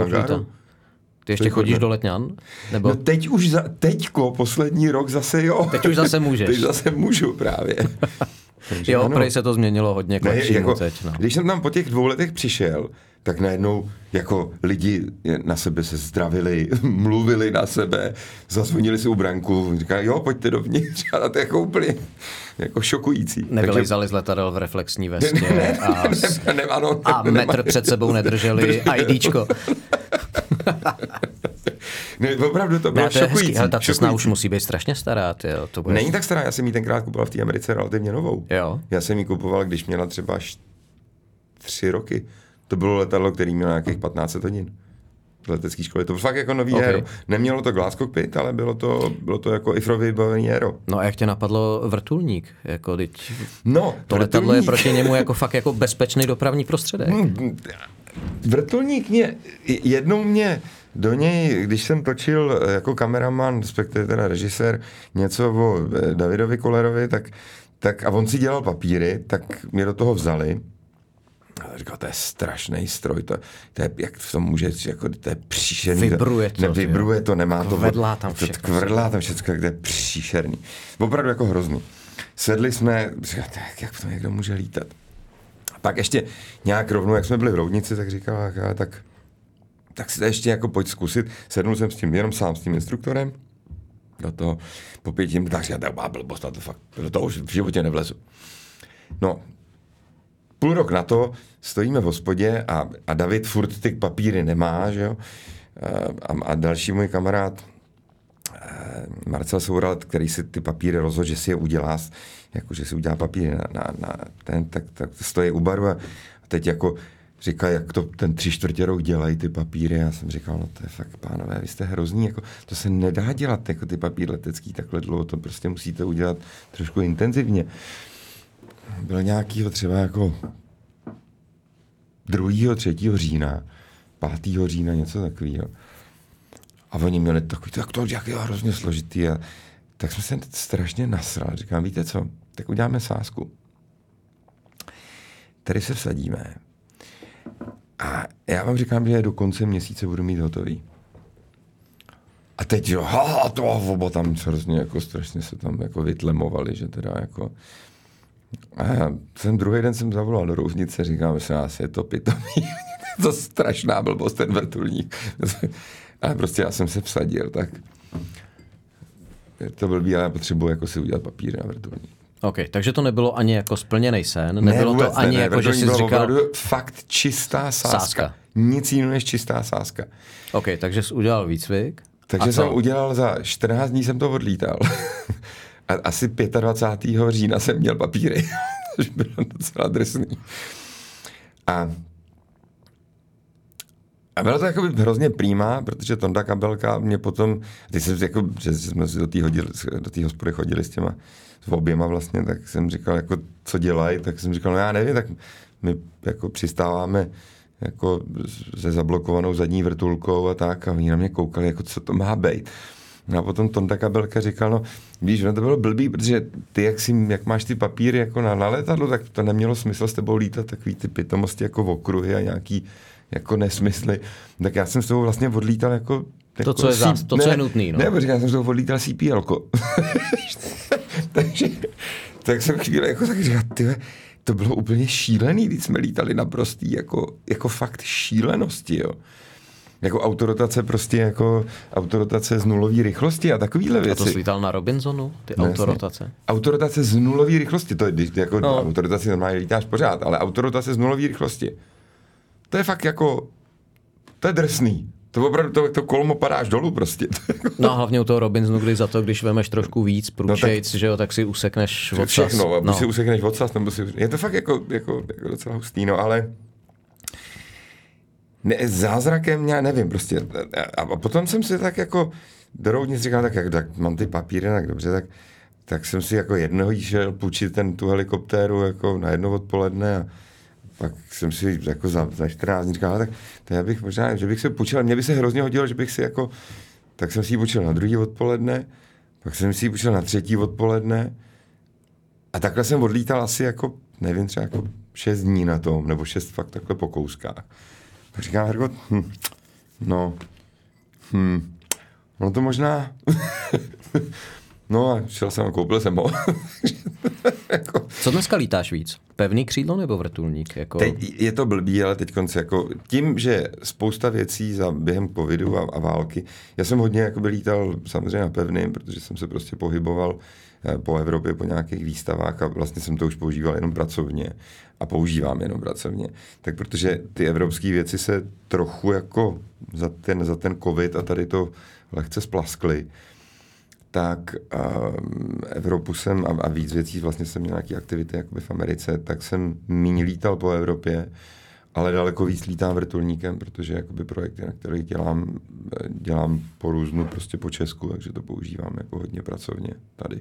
ty ještě chodíš do Letňan? Nebo... No teď už, za, teďko, poslední rok zase jo. Teď už zase můžeš. teď zase můžu právě. *laughs* Takže jo, prej se to změnilo hodně k ne, jako, teď, no. Když jsem tam po těch dvou letech přišel, tak najednou jako lidi na sebe se zdravili, *laughs* mluvili na sebe, zazvonili si u branku, říkali, jo, pojďte dovnitř, *laughs* a to je jako úplně jako šokující. Nevylejzali z letadel v reflexní vestě ne, ne, a, ne, ne, ano, a metr před sebou nedrželi *laughs* IDčko. ne, opravdu to bylo ne, to šokující. Ale ta cestna už musí být strašně stará. Tyjo, to bude... Není tak stará, já jsem ji tenkrát kupoval v té Americe relativně novou. Jo. Já jsem ji kupoval, když měla třeba tři roky. To bylo letadlo, který mělo nějakých 15 hodin v letecké školy. To bylo fakt jako nový okay. aero. Nemělo to glass cockpit, ale bylo to, bylo to jako IFRO vybavený aero. No a jak tě napadlo vrtulník? Jako, teď no, to vrtulník. letadlo je proti němu jako fakt jako bezpečný dopravní prostředek. Hmm, vrtulník mě, jednou mě do něj, když jsem točil jako kameraman, respektive teda režisér, něco o eh, Davidovi Kolerovi, tak, tak a on si dělal papíry, tak mě do toho vzali. A říkal, to je strašný stroj, to, to je, jak to může, jako, to je příšerný. Vibruje to. Ne, vibruje to, nemá to. Vedlá tam všechno. To kvrdlá tam všechno, to je příšerný. Opravdu jako hrozný. Sedli jsme, říkal, tak jak to někdo může lítat? A pak ještě nějak rovnou, jak jsme byli v Roudnici, tak říkal, tak tak si to ještě jako pojď zkusit. Sednul jsem s tím jenom sám s tím instruktorem, do toho po pěti minutách říkal, to blbost, to fakt, do toho už v životě nevlezu. No, půl rok na to stojíme v hospodě a, a David furt ty papíry nemá, že jo? A, a další můj kamarád eh, Marcel Soural, který si ty papíry rozhodl, že si je udělá, jako že si udělá papíry na, na, na ten, tak, tak stojí u baru a teď jako říká, jak to ten tři čtvrtě rok dělají ty papíry. Já jsem říkal, no to je fakt, pánové, vy jste hrozný, jako, to se nedá dělat, jako ty papír letecký takhle dlouho, to prostě musíte udělat trošku intenzivně. Bylo nějakýho třeba jako 2. 3. října, 5. října, něco takového. A oni měli takový, tak to jak je hrozně složitý. A tak jsem se strašně nasral. Říkám, víte co, tak uděláme sásku. Tady se vsadíme, a já vám říkám, že do konce měsíce budu mít hotový. A teď, jo, ha, to oba tam hrozně jako strašně se tam jako vytlemovali, že teda jako... A já, ten druhý den jsem zavolal do rouznice, říkám, že asi je to pitomý. *laughs* to strašná blbost, ten vrtulník. *laughs* Ale prostě já jsem se vsadil, tak to blbý, ale já potřebuji jako si udělat papír na vrtulník. OK, takže to nebylo ani jako splněný sen, nebylo ne, to ani ne, jako, že jsi říkal... fakt čistá sáska. sáska. Nic jiného než čistá sáska. OK, takže jsi udělal výcvik. Takže jsem udělal za 14 dní jsem to odlítal. *laughs* A asi 25. října jsem měl papíry, *laughs* což bylo docela drsný. A a bylo to jako hrozně přímá, protože Tonda Kabelka mě potom, ty jsem jako, že jsme si do té do hospody chodili s těma s oběma vlastně, tak jsem říkal, jako, co dělají, tak jsem říkal, no já nevím, tak my jako přistáváme jako se zablokovanou zadní vrtulkou a tak a oni na mě koukali, jako co to má být. No a potom Tonda Kabelka říkal, no víš, no to bylo blbý, protože ty, jak, si, jak máš ty papíry jako na, na letadlo, tak to nemělo smysl s tebou lítat takový ty pitomosti jako okruhy a nějaký jako nesmysly. Tak já jsem s tebou vlastně odlítal jako to, co je, zás, to, ne, co je nutný. No. Ne, říkám, jsem z toho odlítal CPL. *laughs* Takže tak jsem chvíli jako tak říkal, ty, to bylo úplně šílený, když jsme lítali na prostý, jako, jako fakt šílenosti, jo. Jako autorotace prostě jako autorotace z nulové rychlosti a takovýhle věci. A to jsi lítal na Robinsonu, ty no, autorotace? Jasně. Autorotace z nulové rychlosti, to je jako no. autorotace normálně lítáš pořád, ale autorotace z nulové rychlosti. To je fakt jako, to je drsný. To opravdu to, to kolmo padáš dolů prostě. *laughs* no a hlavně u toho Robinsonu, kdy za to, když vemeš trošku víc průčejc, no tak, že jo, tak si usekneš odsaz. Všechno, no. si usekneš odsaz, nebo si, je to fakt jako, jako, jako docela hustý, no ale ne, zázrakem, já nevím, prostě. A, a potom jsem si tak jako do říkal, tak, jak, tak mám ty papíry, tak dobře, tak, tak jsem si jako jednoho šel půjčit ten, tu helikoptéru jako na jedno odpoledne a pak jsem si jako za, za 14 dní říkal, tak to já bych možná, že bych se půjčil, mě by se hrozně hodilo, že bych si jako, tak jsem si ji půjčil na druhý odpoledne, pak jsem si ji půjčil na třetí odpoledne a takhle jsem odlítal asi jako, nevím, třeba jako šest dní na tom, nebo šest fakt takhle po kouskách. Říkám, Hergot, hm, no, hm, no to možná, *laughs* no a šel jsem a koupil jsem ho. *laughs* jako... Co dneska lítáš víc? Pevný křídlo nebo vrtulník? Jako... Teď je to blbý, ale teď konce jako tím, že spousta věcí za během covidu a, a války, já jsem hodně jako lítal samozřejmě na pevným, protože jsem se prostě pohyboval po Evropě, po nějakých výstavách a vlastně jsem to už používal jenom pracovně a používám jenom pracovně. Tak protože ty evropské věci se trochu jako za ten, za ten covid a tady to lehce splaskly, tak um, Evropu jsem a, a víc věcí, vlastně jsem měl nějaké aktivity jakoby v Americe, tak jsem méně lítal po Evropě, ale daleko víc lítám vrtulníkem, protože jakoby projekty, na kterých dělám, dělám po různu prostě po Česku, takže to používám jako hodně pracovně tady.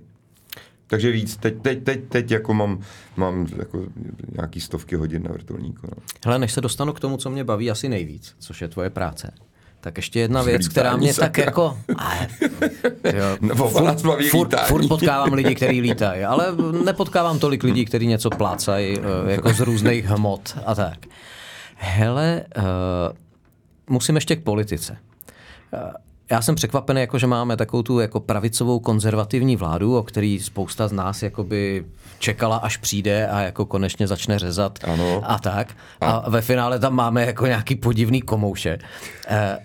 Takže víc, teď, teď, teď, teď jako mám, mám jako nějaký stovky hodin na vrtulníku. No. Hele, než se dostanu k tomu, co mě baví asi nejvíc, což je tvoje práce, tak ještě jedna věc, která mě tak jako... Ale, jo, *laughs* no, furt, furt, furt potkávám lidi, kteří lítají, ale nepotkávám tolik lidí, kteří něco plácají eh, jako z různých hmot a tak. Hele, uh, musím ještě k politice. Já jsem překvapený, jako, že máme takovou tu jako pravicovou konzervativní vládu, o který spousta z nás jakoby čekala, až přijde a jako konečně začne řezat ano. a tak. A, a ve finále tam máme jako nějaký podivný komouše. Eh,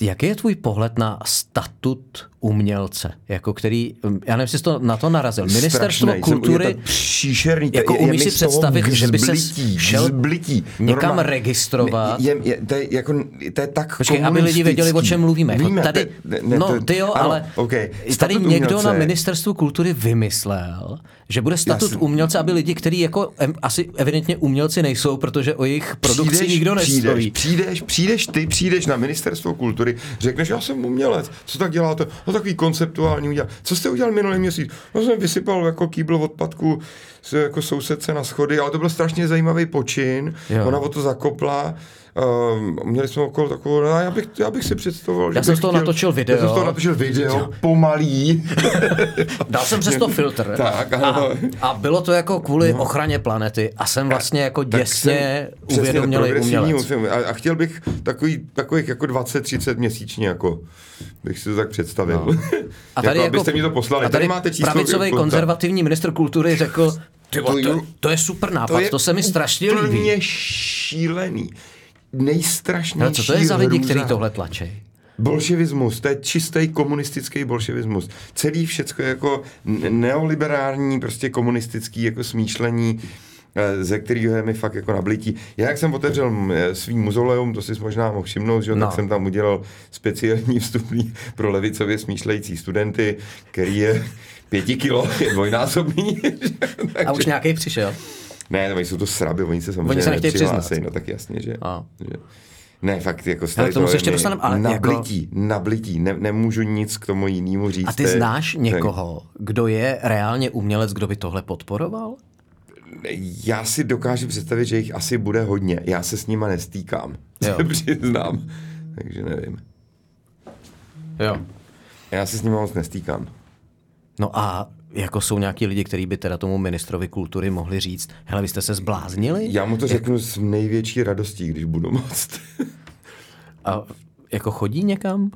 Jaký je tvůj pohled na statut umělce, jako který, já nevím, jestli to na to narazil. Ministerstvo Strašnej, kultury, je to příšerný, jako je, umíš si představit, že by se šel zblití, někam Normál, registrovat. Je, je, to, je, jako, to je tak Počkej, aby lidi věděli, o čem mluvíme. Jako Víme, tady, ne, ne, no, ty jo, ano, ale okay. tady někdo umělce. na ministerstvu kultury vymyslel, že bude statut Jasný. umělce, aby lidi, kteří jako em, asi evidentně umělci nejsou, protože o jejich produkci přijdeš, nikdo nestojí. Přijdeš, přijdeš, přijdeš, ty přijdeš na ministerstvo kultury, řekneš, já jsem umělec, co tak děláte? No takový konceptuální udělal. Co jste udělal minulý měsíc? No jsem vysypal jako kýbl odpadku se jako sousedce na schody, ale to byl strašně zajímavý počin. Jo. Ona o to zakopla Um, měli jsme okolo takovou, no, já, bych, já bych si představoval, Já jsem z toho chtěl, natočil video. Já jsem z toho natočil video, pomalý. *laughs* Dal jsem přes to filtr. tak, a, a, bylo to jako kvůli no. ochraně planety a jsem vlastně jako děsně uvědomilý umělec. Film. A, a, chtěl bych takový, takových jako 20-30 měsíčně, jako bych si to tak představil. No. A *laughs* tady jako, abyste mi to poslali. A tady, tady máte číslo. Pravicový konzervativní ministr kultury řekl, ty, to, to, to, je super nápad, to, je to se mi strašně líbí. To je šílený nejstrašnější Ale co to je za lidi, kteří tohle tlačí? Bolševismus, to je čistý komunistický bolševismus. Celý všecko je jako neoliberální, prostě komunistický jako smýšlení, eh, ze kterého je mi fakt jako nablití. Já, jak jsem otevřel eh, svý muzoleum, to si možná mohl všimnout, že no. tak jsem tam udělal speciální *laughs* vstupní pro levicově smýšlející studenty, který je pěti kilo, je dvojnásobný. *laughs* A už nějaký přišel? Ne, to jsou to sraby, oni se samozřejmě oni se nechtějí přiznat. No tak jasně, že... A. že ne, fakt jako tomu se ještě dostaneme, ale nablití, jako... nablití, ne, nemůžu nic k tomu jinému říct. A ty znáš někoho, kdo je reálně umělec, kdo by tohle podporoval? Já si dokážu představit, že jich asi bude hodně. Já se s nima nestýkám, jo. se přiznám. Takže nevím. Jo. Já se s ním moc nestýkám. No a jako jsou nějaký lidi, kteří by teda tomu ministrovi kultury mohli říct, hele, vy jste se zbláznili? Já mu to řeknu s největší radostí, když budu moct. A jako chodí někam?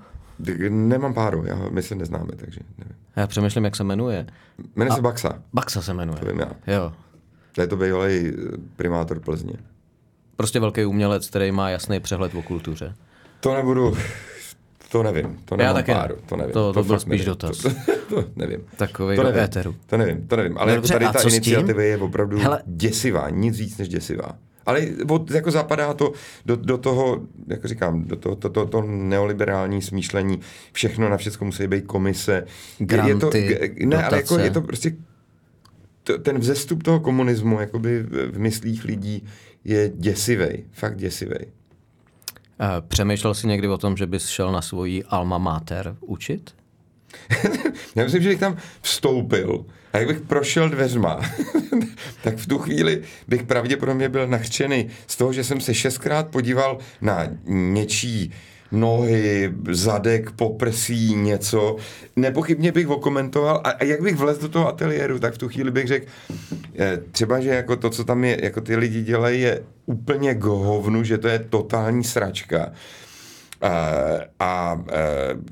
Nemám páru, já, my se neznáme, takže nevím. Já přemýšlím, jak se jmenuje. Jmenuje se Baxa, Baxa se jmenuje. to vím já. Jo. To je to bývalý primátor Plzně. Prostě velký umělec, který má jasný přehled o kultuře. To nebudu, to nevím, to nemám taky ne. páru, to nevím. To- to byl fakt spíš nevím. dotaz. To, to, to nevím. Takový to nevím. éteru. To nevím, to nevím. Ale No jako dobře, tady ta iniciativa je opravdu Hele- děsivá, nic víc než děsivá. Ale od, jako zapadá to do, do toho, jak říkám, do toho to, to, to neoliberální smýšlení, všechno na všechno musí být komise. je to, Granty, ne, ale jako dotace. je to prostě to, ten vzestup toho komunismu jakoby v v myslích lidí je děsivý, fakt děsivý. Eh, Přemýšlel jsi někdy o tom, že bys šel na svoji alma mater učit? *laughs* Já myslím, že bych tam vstoupil a jak bych prošel dveřma, *laughs* tak v tu chvíli bych pravděpodobně byl nachřčený z toho, že jsem se šestkrát podíval na něčí nohy, zadek, poprsí, něco. Nepochybně bych okomentoval a, a jak bych vlez do toho ateliéru, tak v tu chvíli bych řekl, eh, třeba, že jako to, co tam je, jako ty lidi dělají, je úplně k hovnu, že to je totální sračka. Uh, a uh,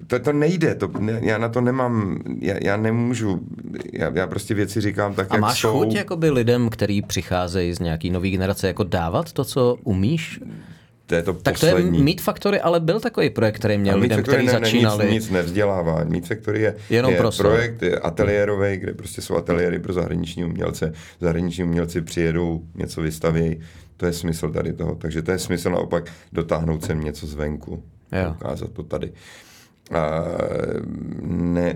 to, to nejde, to, ne, já na to nemám, já, já nemůžu, já, já prostě věci říkám tak, A jak máš jsou. chuť jakoby lidem, který přicházejí z nějaký nový generace, jako dávat to, co umíš? To je to Tak to je poslední. Meat Factory, ale byl takový projekt, který měl lidem, kteří ne, ne, začínali. Nic, nic nevzdělává. Meat Factory je, Jenom je prostor. projekt je ateliérový, kde prostě jsou ateliéry pro zahraniční umělce. Zahraniční umělci přijedou, něco vystaví. To je smysl tady toho. Takže to je smysl naopak dotáhnout sem něco zvenku. Jo. Ukázat to tady. A ne,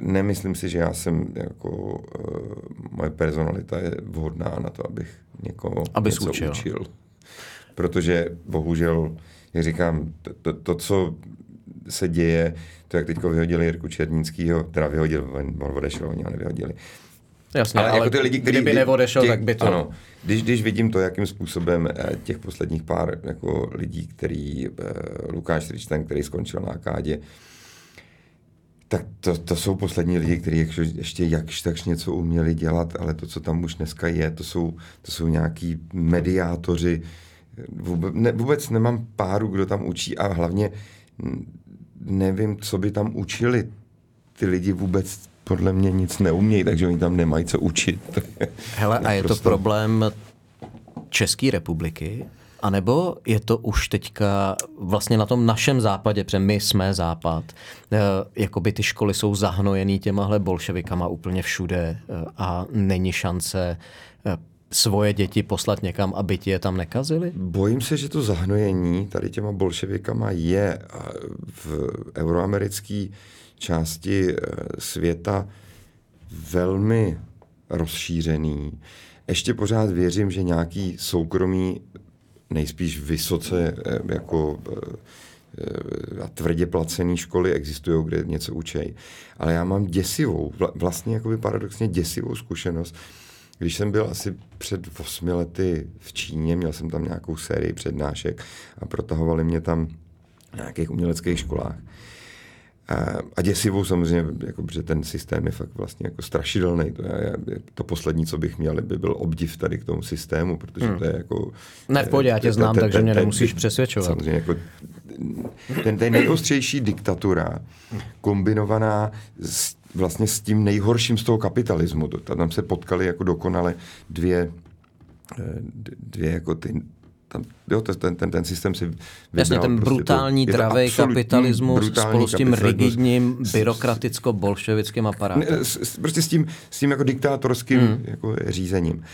nemyslím si, že já jsem jako, uh, moje personalita je vhodná na to, abych někoho Abys něco učil. učil. Protože bohužel, jak říkám, to, to, to co se děje, to jak teďko vyhodili Jirku Černíckýho, teda vyhodil, on odešel, oni ho nevyhodili. Jasně, Ale, jako ty lidi, kteří... kdyby neodešel, tak by to... Ano, když, když vidím to, jakým způsobem eh, těch posledních pár jako lidí, který, eh, Lukáš Tričten, který skončil na Akádě, tak to, to jsou poslední lidi, kteří jakž, ještě jakž takž něco uměli dělat, ale to, co tam už dneska je, to jsou, to jsou nějaký mediátoři. Vůbec, ne, vůbec nemám páru, kdo tam učí a hlavně nevím, co by tam učili. Ty lidi vůbec podle mě nic neumějí, takže oni tam nemají co učit. *laughs* Hele, a je to problém České republiky, anebo je to už teďka vlastně na tom našem západě, protože my jsme západ, eh, jakoby ty školy jsou zahnojený těmahle bolševikama úplně všude eh, a není šance eh, svoje děti poslat někam, aby ti je tam nekazili? Bojím se, že to zahnojení tady těma bolševikama je v euroamerické části eh, světa velmi rozšířený. Ještě pořád věřím, že nějaký soukromý, nejspíš vysoce eh, jako eh, a tvrdě placené školy existují, kde něco učej. Ale já mám děsivou, vla- vlastně jakoby paradoxně děsivou zkušenost, když jsem byl asi před osmi lety v Číně, měl jsem tam nějakou sérii přednášek a protahovali mě tam v nějakých uměleckých školách. A, a děsivou samozřejmě, jako, že ten systém je fakt vlastně jako strašidelný. To, je, to poslední, co bych měl, by byl obdiv tady k tomu systému, protože to je jako... Ne, v pohodě, já tě znám, takže mě nemusíš přesvědčovat. Samozřejmě jako ten, ten nejostřejší diktatura kombinovaná s, vlastně s tím nejhorším z toho kapitalismu. Tam se potkali jako dokonale dvě, eh, dvě jako ty tam, jo, ten, ten, ten systém si vybral Jasně, ten prostě brutální, to, absolutní kapitalismus brutální spolu s tím rigidním byrokraticko-bolševickým aparátem. Ne, s, s, prostě s tím, s tím jako diktátorským hmm. jako řízením.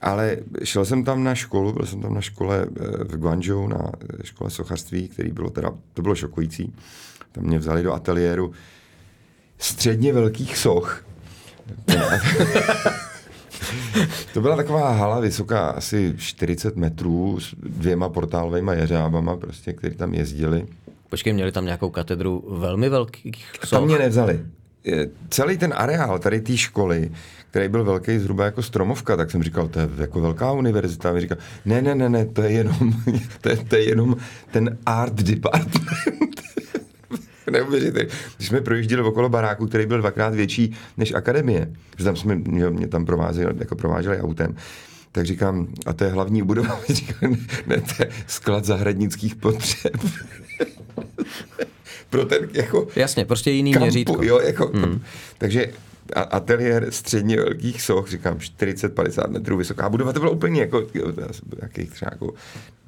Ale šel jsem tam na školu, byl jsem tam na škole eh, v Guangzhou, na eh, škole sochařství, který bylo teda, to bylo šokující. Tam mě vzali do ateliéru středně velkých soch. To byla taková hala vysoká asi 40 metrů s dvěma portálovými jeřábama, prostě, který tam jezdili. Počkej, měli tam nějakou katedru velmi velkých Tam soch? mě nevzali. Celý ten areál tady té školy, který byl velký zhruba jako stromovka, tak jsem říkal, to je jako velká univerzita. A mi říkal, ne, ne, ne, ne, to je jenom, *laughs* to je, to je jenom ten art department. Neuvěřitelné. Když jsme projížděli okolo baráku, který byl dvakrát větší než akademie, že tam jsme, mě, mě tam provázeli, jako prováželi autem, tak říkám, a to je hlavní budova, *laughs* říkám, ne, to je sklad zahradnických potřeb. *laughs* Pro ten jako... Jasně, prostě jiný kampu, měřítko. Jo, jako, hmm. Takže ateliér středně velkých soch, říkám 40-50 metrů vysoká budova, to bylo úplně jako, jakých třeba jako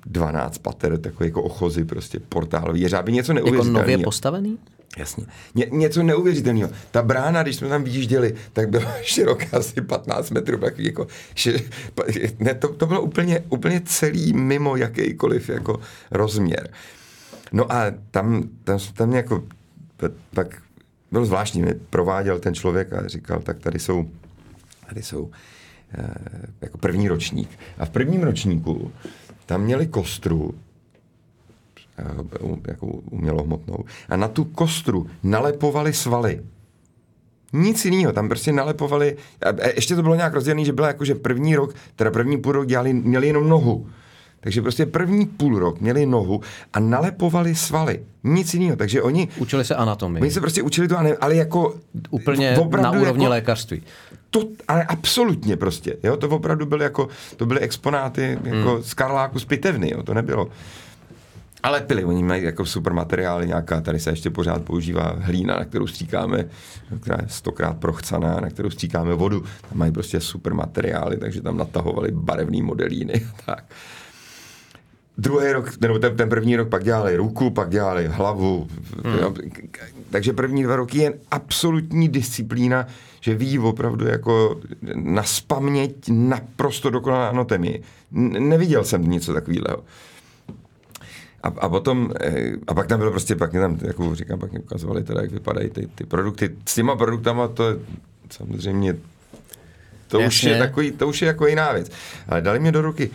12 pater, takový jako ochozy, prostě portálový jeřáby, něco Jako neuvěřitelného. nově postavený? Jasně. Ně, něco neuvěřitelného. Ta brána, když jsme tam vyjížděli, tak byla *laughs* široká asi 15 metrů. Takový jako, še, ne, to, to bylo úplně, úplně celý mimo jakýkoliv jako rozměr. No a tam, tam, tam jako, tak bylo zvláštní, mě prováděl ten člověk a říkal, tak tady jsou, tady jsou eh, jako první ročník. A v prvním ročníku tam měli kostru, eh, jako umělohmotnou, a na tu kostru nalepovali svaly. Nic jiného, tam prostě nalepovali, a ještě to bylo nějak rozdělené, že byla jako, že první rok, teda první půl rok dělali, měli jenom nohu. Takže prostě první půl rok měli nohu a nalepovali svaly. Nic jiného. Takže oni... Učili se anatomii. Oni se prostě učili to, ale jako... Úplně na úrovni jako, lékařství. To, ale absolutně prostě. Jo? To opravdu byly jako, to byly exponáty jako hmm. z Karláku z pitevny. Jo? To nebylo. Ale pili, oni mají jako super materiály nějaká, tady se ještě pořád používá hlína, na kterou stříkáme, která je stokrát prochcaná, na kterou stříkáme vodu. Tam mají prostě super materiály, takže tam natahovali barevný modelíny. *laughs* tak. Druhý rok, nebo ten, ten první rok pak dělali ruku, pak dělali hlavu. Hmm. Jo, takže první dva roky je absolutní disciplína, že ví opravdu jako na spaměť naprosto dokonalá anatomii. Neviděl jsem něco takového. A, a potom, eh, a pak tam bylo prostě, pak mě tam, jako říkám, pak mě ukazovali teda, jak vypadají ty, ty produkty. S těma produktama to je samozřejmě, to Jasně. už je takový, to už je jako jiná věc. Ale dali mě do ruky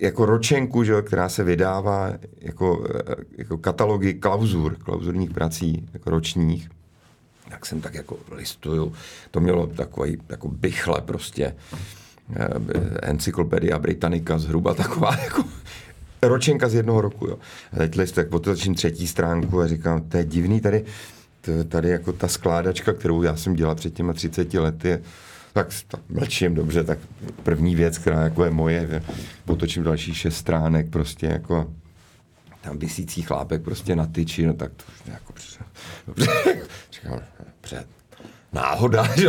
jako ročenku, že, která se vydává jako, eh, jako katalogy klauzur, klauzurních prací, jako ročních. Tak jsem tak jako listuju. To mělo takový jako bychle prostě eh, Encyklopedia Britannica zhruba taková *laughs* jako ročenka z jednoho roku. Jo. A teď listu, tak otočím třetí stránku a říkám, to je divný tady, tady jako ta skládačka, kterou já jsem dělal před těma 30 lety, tak, tak mlčím, dobře, tak první věc, která jako je moje, potočím další šest stránek, prostě jako tam vysící chlápek prostě na tyči, no tak to jako dobře, *laughs* říkám, dobře, náhoda, *laughs* že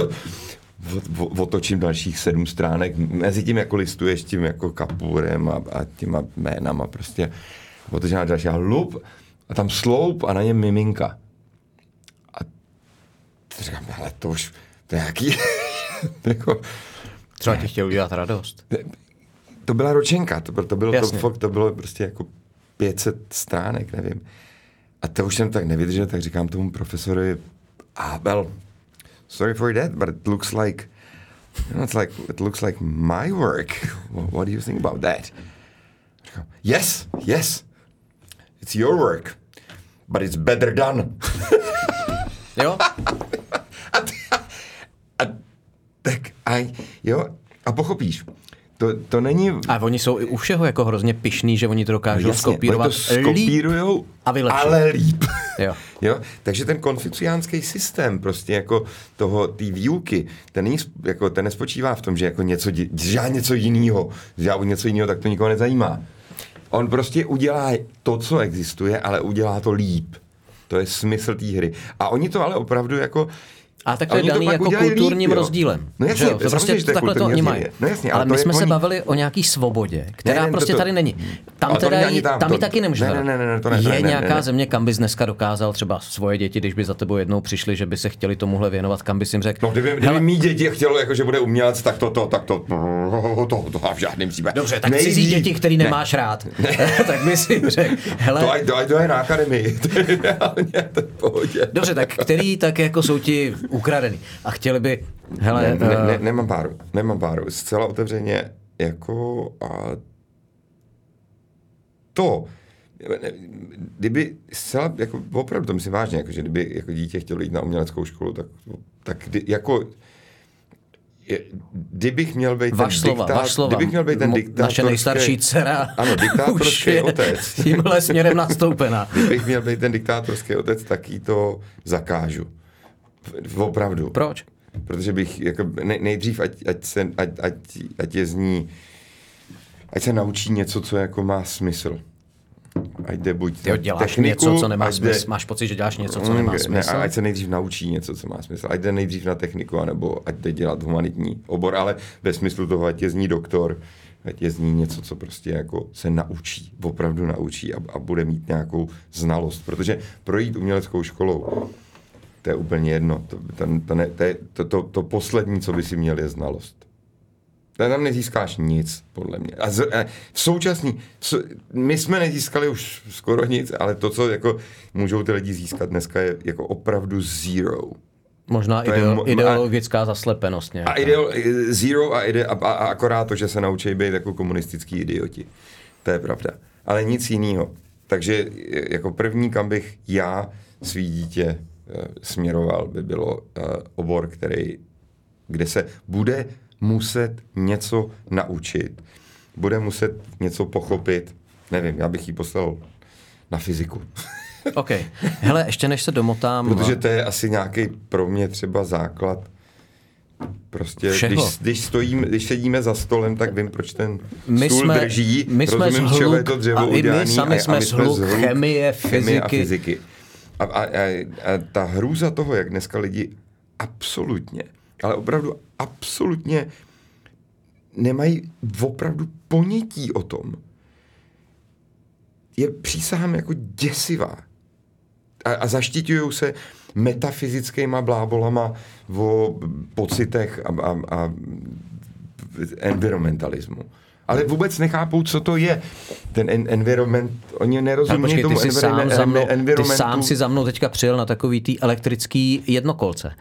otočím dalších sedm stránek, mezi tím jako listuješ tím jako kapurem a, a těma jménama prostě, otočím na další a lup a tam sloup a na něm miminka. A říkám, ale to už, to je jaký, *laughs* *laughs* jako, Třeba ti chtěl udělat radost. To byla ročenka, to, bylo, to, bylo, to, fakt, to bylo prostě jako 500 stránek, nevím. A to už jsem tak nevydržel, tak říkám tomu profesorovi, ah, well, sorry for that, but it looks like, you know, it's like, it looks like my work. *laughs* What do you think about that? Říkám, yes, yes, it's your work, but it's better done. jo? *laughs* tak a jo, a pochopíš, to, to není... A oni jsou i u všeho jako hrozně pišný, že oni to dokážou no, skopírovat to skopírujou, líp a vylepšit. ale líp. Jo. *laughs* jo. Takže ten konfuciánský systém prostě jako toho, té výuky, ten, není, jako, ten nespočívá v tom, že jako něco, že já něco jiného, že já něco jiného, tak to nikoho nezajímá. On prostě udělá to, co existuje, ale udělá to líp. To je smysl té hry. A oni to ale opravdu jako a tak to je daný jako kulturním líp, rozdílem. No jasně, to prostě to takhle to oni mají. No jasně, ale, ale my jsme oni... se bavili o nějaký svobodě, která ne, ne, prostě to, to, tady není. Tam teda jí, tam, tam to, taky nemůže ne, ne, ne, ne, to ne, Je ne, nějaká ne, země, kam bys dneska dokázal třeba svoje děti, když by za tebou jednou přišli, že by se chtěli tomuhle věnovat, kam bys jim řekl. No, kdyby, kdyby mý děti chtělo, jako, že bude umělec, tak to, to, tak to, to, to, to, to v žádném případě. Dobře, tak cizí děti, který nemáš rád, *laughs* tak by si řekl, hele. To je na akademii, *laughs* to. Dobře, tak který tak jako jsou ti ukradený. A chtěli by, hele... Ne, ne, ne, nemám páru, nemám páru. Zcela otevřeně, jako a to, kdyby zcela, jako opravdu to myslím vážně, jako, že kdyby jako dítě chtělo jít na uměleckou školu, tak, tak kdy, jako je, kdybych měl být Vaš ten slova, diktát, vaš slova. kdybych měl být ten diktátorský, Naše nejstarší dcera ano, *laughs* už je *laughs* otec. tímhle směrem nastoupená. Kdybych měl být ten diktátorský otec, tak jí to zakážu. Opravdu. Proč? Protože bych jako ne, nejdřív, ať, ať, se, ať, ať, ať je z ní, ať se naučí něco, co jako má smysl. Ať jde buď Jo, děláš techniku, něco, co nemá ať jde- smysl. Máš pocit, že děláš něco, co nemá Mm, smysl? Ne, ať se nejdřív naučí něco, co má smysl. Ať jde nejdřív na techniku, anebo ať jde dělat humanitní obor, ale ve smyslu toho, ať je z ní doktor, ať je z ní něco, co prostě jako se naučí, opravdu naučí a, a bude mít nějakou znalost. Protože projít uměleckou školou, to je úplně jedno. To, to, to, ne, to, je, to, to, to poslední, co by si měl, je znalost. Tam nezískáš nic, podle mě. A, z, a v současný, co, my jsme nezískali už skoro nic, ale to, co jako můžou ty lidi získat dneska, je jako opravdu zero. Možná To ideo, mo- ideologická zaslepenost nějaká. A ideo, zero a, ide, a, a, a akorát to, že se naučí být jako komunistický idioti. To je pravda. Ale nic jiného. Takže jako první, kam bych já svý dítě směroval, by bylo eh, obor, který, kde se bude muset něco naučit. Bude muset něco pochopit. Nevím, já bych jí poslal na fyziku. *laughs* OK. Hele, ještě než se domotám... Protože to je asi nějaký pro mě třeba základ. Prostě, Všeho. když, když, stojím, když sedíme za stolem, tak vím, proč ten my stůl jsme, drží, my jsme rozumím, z je hluk, to dřevo a i my udělaný sami a, jsme a my z hluk, chemie, chemie a fyziky. A, a, a, a ta hrůza toho, jak dneska lidi absolutně, ale opravdu absolutně nemají opravdu ponětí o tom, je přísahám jako děsivá. A, a zaštiťují se metafyzickýma blábolama o pocitech a, a, a environmentalismu. Ale vůbec nechápou, co to je. Ten en- environment, oni nerozumí počkej, tomu ty jsi, sám environment- za mnou, ty environmentu. sám si za mnou teďka přijel na takový tý elektrický jednokolce.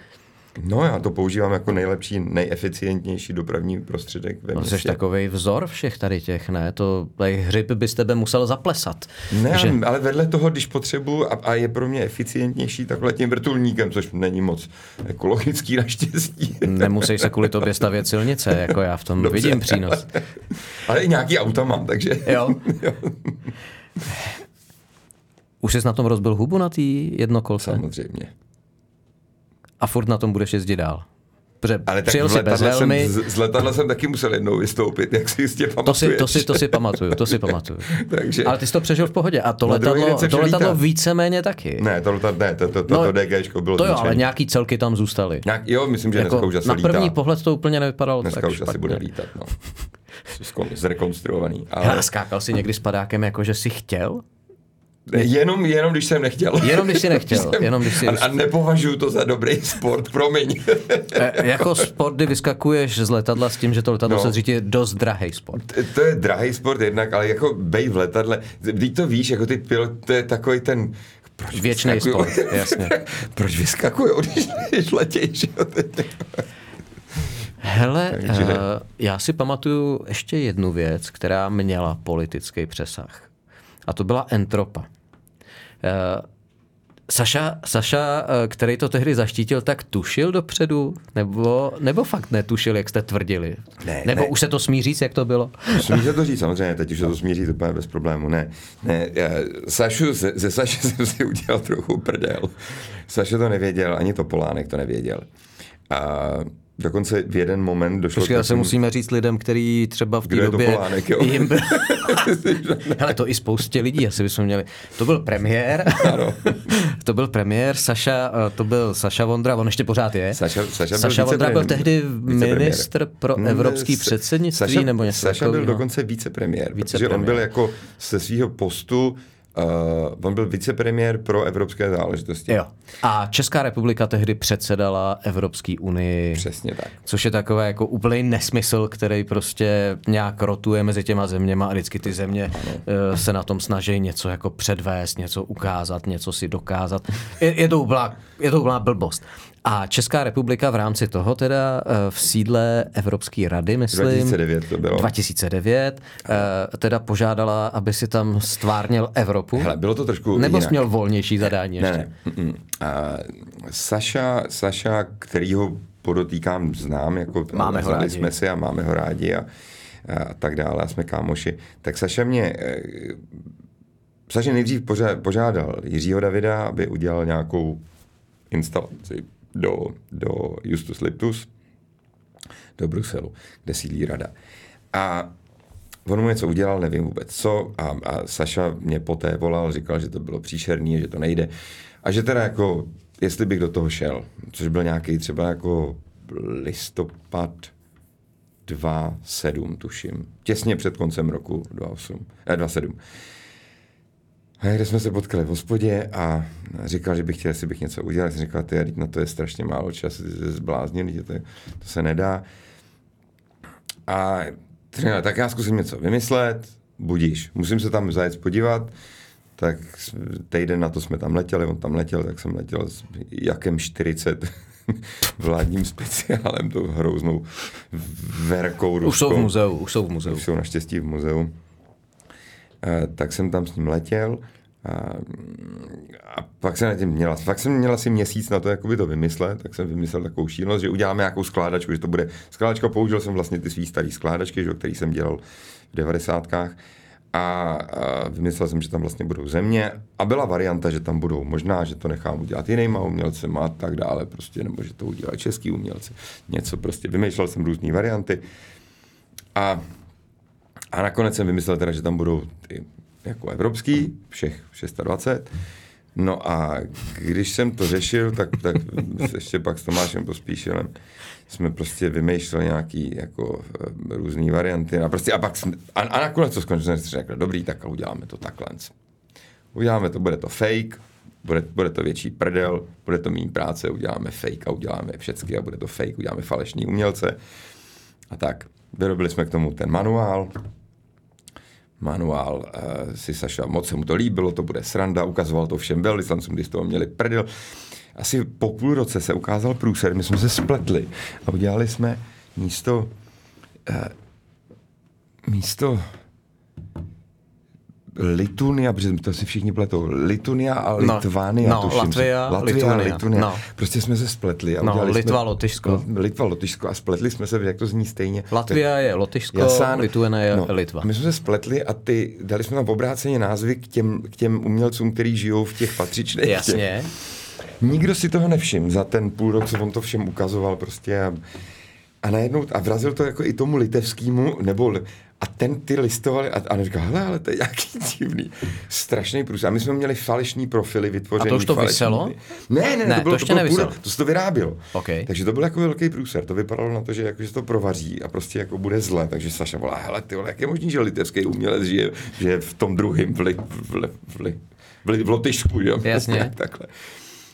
No já to používám jako nejlepší, nejeficientnější dopravní prostředek ve No, jsi městě. takový vzor všech tady těch, ne? To tady hřib by z tebe musel zaplesat. Ne, že, ale vedle toho, když potřebuju a, a je pro mě eficientnější takhle tím vrtulníkem, což není moc ekologický *laughs* naštěstí. nemusíš se kvůli tobě stavět silnice, jako já v tom Dobře. vidím přínos. *laughs* Ale i nějaký auta mám, takže... *laughs* Jo. Už jsi na tom rozbil hubu na té jednokolce? Samozřejmě. A furt na tom budeš jezdit dál. Protože Ale tak přijel si bez helmy, jsem, z, z letadla jsem taky musel jednou vystoupit, jak si jistě to pamatuješ. si, to, si, to si pamatuju, to si pamatuju. *laughs* Takže- Ale ty jsi to přežil v pohodě. A to letadlo, to letadlo víceméně taky. Ne, to, to, ne, to, to, to, No, to DGčko bylo To jo, ale nějaký celky tam zůstaly. Nějak, jo, myslím, že dneska už asi na první lítá. pohled to úplně nevypadalo Dneska tak už špatně. asi bude lítat, no. Zrekonstruovaný. *laughs* Ale Hele, skákal jsi někdy s padákem, jako že jsi chtěl? Jenom, jenom když jsem nechtěl. Jenom když jsi *laughs* nechtěl, jenom když jsi- A, a nepovažuji to za dobrý sport, promiň. *laughs* E, jako sport, kdy vyskakuješ z letadla s tím, že to letadlo No. se řídí, je dost drahý sport. to je drahý sport jednak, ale jako bej v letadle, teď to víš, jako ty pilot, to je takový ten proč Věčný sport, *laughs* jasně. proč vyskakují, když, když jo? Hele, Takže- uh, já si pamatuju ještě jednu věc, která měla politický přesah. A to byla entropa. Uh, Saša, Saša, eh, který to tehdy zaštítil, tak tušil dopředu? Nebo, nebo fakt netušil, jak jste tvrdili? Ne, nebo ne. už se to smí říct, jak to bylo? Smí se to říct, samozřejmě, teď už se to smí říct úplně bez problému. Ne, ne, já, Sašu, ze, ze Saše jsem si udělal trochu prdel. Saša to nevěděl, ani to Polánek to nevěděl. A dokonce v jeden moment došlo Počkej, takovým- musíme říct lidem, který třeba v té Kdo je to době... Polánek, jo? jim *laughs* byl... Hele, to i spoustě lidí, asi bychom měli. To byl premiér. *laughs* to byl premiér, Saša, to byl Saša Vondra, on ještě pořád je. Saša, Saša, Saša byl Vondra byl tehdy ministr pro Hmm, evropský předsednictví Saša, nebo něco Saša byl dokonce vicepremiér, protože Vicepremiér. on byl jako ze svého postu, uh, on byl vicepremiér pro evropské záležitosti. Jo. A Česká republika tehdy předsedala Evropské unii. Přesně tak. Což je takové jako úplný nesmysl, který prostě nějak rotuje mezi těma zeměma a vždycky ty země eh, se na tom snaží něco jako předvést, něco ukázat, něco si dokázat. Je, je, to, úplná, je to úplná blbost. A Česká republika v rámci toho teda eh, v sídle Evropské rady, myslím, 2009 to bylo. 2009, eh, teda požádala, aby si tam stvárnil Evropu. Hele, bylo to trošku Nebo jsi jinak. měl volnější zadání ještě? Ne, ne. mm-mm. A Saša, Saša, kterýho podotýkám, znám, jako máme ho rádi. jsme si a máme ho rádi a, a tak dále a jsme kámoši, tak Saša mě Saša nejdřív požádal Jiřího Davida, aby udělal nějakou instalaci do, do Justus Liptus, do Bruselu, kde sídlí rada. A on mu něco udělal, nevím vůbec co, a, a Saša mě poté volal, říkal, že to bylo příšerný, že to nejde. A že teda jako, jestli bych do toho šel, což byl nějaký třeba jako listopad 2.7, tuším. Těsně před koncem roku 2.8, eh, 2.7. A kde jsme se potkali v hospodě a říkal, že bych chtěl, jestli bych něco udělal. Jsem říkal, ty, na to je strašně málo času, ty se zbláznil, to, to se nedá. A říkal, tak já zkusím něco vymyslet, budíš. Musím se tam zajet podívat, tak týden na to jsme tam letěli, on tam letěl, tak jsem letěl s jakem 40 *laughs* vládním speciálem, tou hroznou verkou ruskou. Už jsou v muzeu, už jsou v muzeu. Už jsou naštěstí v muzeu. Eh, tak jsem tam s ním letěl a, a pak jsem na tím měla, pak jsem měla asi měsíc na to jakoby to vymyslet, tak jsem vymyslel takovou šílenost, že uděláme nějakou skládačku, že to bude skládačka, použil jsem vlastně ty svý staré skládačky, že, který jsem dělal v devadesátkách a, a vymyslel jsem, že tam vlastně budou země a byla varianta, že tam budou možná, že to nechám udělat jinýma umělcem a tak dále, prostě, nebo že to udělá český umělci, něco prostě, vymýšlel jsem různé varianty a a nakonec jsem vymyslel teda, že tam budou ty jako evropský, všech 620. No a když jsem to řešil, tak, tak *laughs* ještě pak s Tomášem Pospíšilem jsme prostě vymýšleli nějaký jako eh, různé varianty a prostě a pak jsme, a, a nakonec to skončilo, jsem řekl, dobrý, tak uděláme to takhle. Uděláme to, bude to fake, bude, bude to větší prdel, bude to méně práce, uděláme fake a uděláme všechny a bude to fake, uděláme falešní umělce a tak. Vyrobili jsme k tomu ten manuál, manuál uh, si Saša, moc se mu to líbilo, to bude sranda, ukazoval to všem velvyslancům, když z toho měli prdel. Asi po půl roce se ukázal průser, my jsme se spletli a udělali jsme místo uh, místo Litunia, protože to si všichni pletou. Litunia a no, Litvánia, no, tuším. Latvia, Latvia Lituania. Lituania. No. Prostě jsme se spletli. A no, Litva, jsme, Lotyšsko. No, Litva, Lotyšsko a spletli jsme se, jak to zní stejně. Latvia je Lotyšsko, Jasán, Lituania je no, Litva. My jsme se spletli a ty, dali jsme tam obráceně názvy k těm, k těm umělcům, kteří žijou v těch patřičných. Jasně. Nikdo si toho nevšiml za ten půl rok, co on to všem ukazoval prostě a, a najednou, a vrazil to jako i tomu litevskému, nebo a ten ty listovali a, a říkal, hele, ale to je nějaký *laughs* divný, strašný průz. A my jsme měli falešní profily vytvořený. A to už to vyselo? Ne, ne, ne, to, bylo, to, ještě to, bylo to se to vyrábělo. Okay. Takže to byl jako velký průser. To vypadalo na to, že, jako, že to provaří a prostě jako bude zle. Takže Saša volá, hele, ty vole, jak je možný, že litevský umělec žije, žije v tom druhém v, li, v, li, v, li, v, li, v Lotyšsku, jo? Jasně. *laughs* Takhle.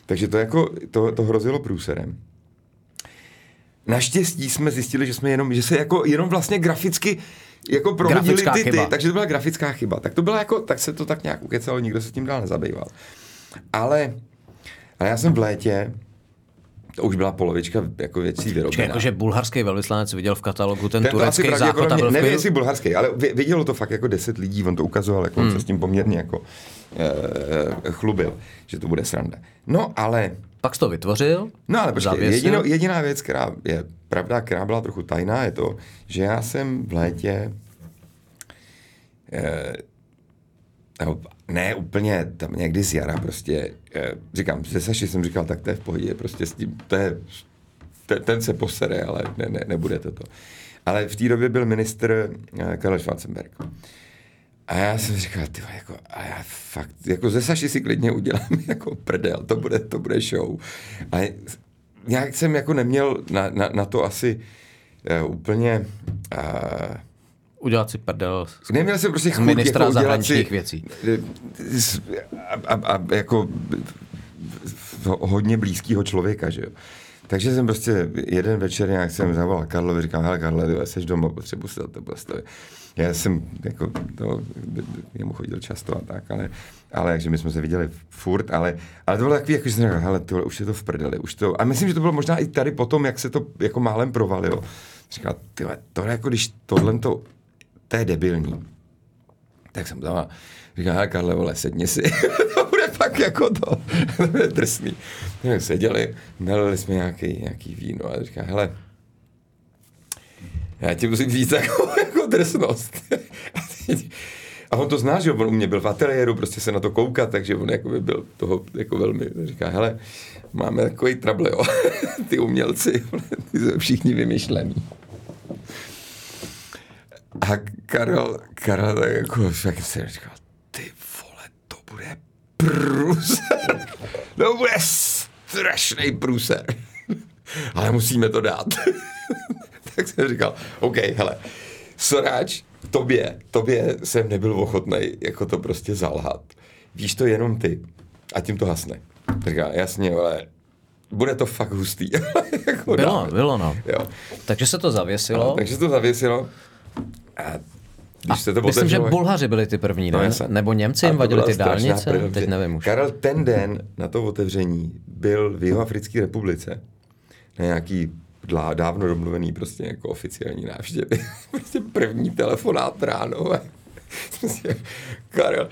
Takže to, jako, to, to hrozilo průserem. Naštěstí jsme zjistili, že jsme jenom, že se jako jenom vlastně graficky jako prohodili ty, ty, takže to byla grafická chyba. Tak to byla jako, tak se to tak nějak ukecalo, nikdo se tím dál nezabýval. Ale, ale já jsem v létě, to už byla polovička jako věcí vyrobená. Jakože bulharský velvyslanec viděl v katalogu ten, ten turecký záchod a byl Nevím, jestli bulharský, ale vidělo to fakt jako deset lidí, on to ukazoval, jako hmm. on se s tím poměrně jako e, chlubil, že to bude sranda. No ale... Pak jsi to vytvořil? No ale počkej, jedino, jediná věc, která je pravda, která byla trochu tajná, je to, že já jsem v létě e, ne úplně tam někdy z jara prostě, eh, říkám, se Saši jsem říkal, tak to je v pohodě, prostě s tím, to je, ten, ten se posere, ale ne, ne, nebude to to. Ale v té době byl ministr eh, Karel Schwarzenberg. A já jsem říkal, ty jako, a já fakt, jako ze Saši si klidně udělám *laughs* jako prdel, to bude, to bude show. A nějak jsem jako neměl na, na, na to asi uh, úplně uh, udělat si prdel Neměl jsem prostě chuť ministra jako zahraničních si, věcí. A, a, a jako hodně blízkého člověka, že jo. Takže jsem prostě jeden večer nějak jsem zavolal Karlovi, říkám, hele Karle, jsi doma, potřebuji se to postavit. Já jsem jako to, jemu chodil často a tak, ale, ale takže my jsme se viděli furt, ale, ale to bylo takový, jako, že jsem říkal, hele, tohle, už je to v prdeli, už to, a myslím, že to bylo možná i tady potom, jak se to jako málem provalilo. Říkal, tyhle, tohle jako když tohle to to je debilní. Tak jsem tam říkal, hele Karle, vole, sedni si. *laughs* to bude fakt jako to. *laughs* to bude drsný. Tak seděli, nalili jsme nějaký, nějaký víno a říká, hele, já ti musím říct jako, *laughs* jako drsnost. A on to zná, že on u mě byl v ateliéru, prostě se na to koukat, takže on jako by byl toho jako velmi, říká, hele, máme takový trable, jo. *laughs* ty umělci, *laughs* ty jsou všichni vymyšlený. A Karel, Karel tak jako, jak se říkal, ty vole, to bude průser. To bude strašný průser. Ale musíme to dát. Tak jsem říkal, OK, hele, Soráč, tobě, tobě jsem nebyl ochotný jako to prostě zalhat. Víš to jenom ty. A tím to hasne. Říká, jasně, ale bude to fakt hustý. *laughs* jako bylo, dáme. bylo, no. Jo. Takže se to zavěsilo. A, takže se to zavěsilo. A když a se to myslím, otevřelo, že Bulhaři byli ty první, ne? No, Nebo Němci jim vadili ty dálnice? Prv, Teď nevím už. Karel ten den na to otevření byl v Jihoafrické republice na nějaký dlá, dávno domluvený prostě jako oficiální návštěvy. *laughs* prostě první telefonát ráno. *laughs* Prostě, Karel,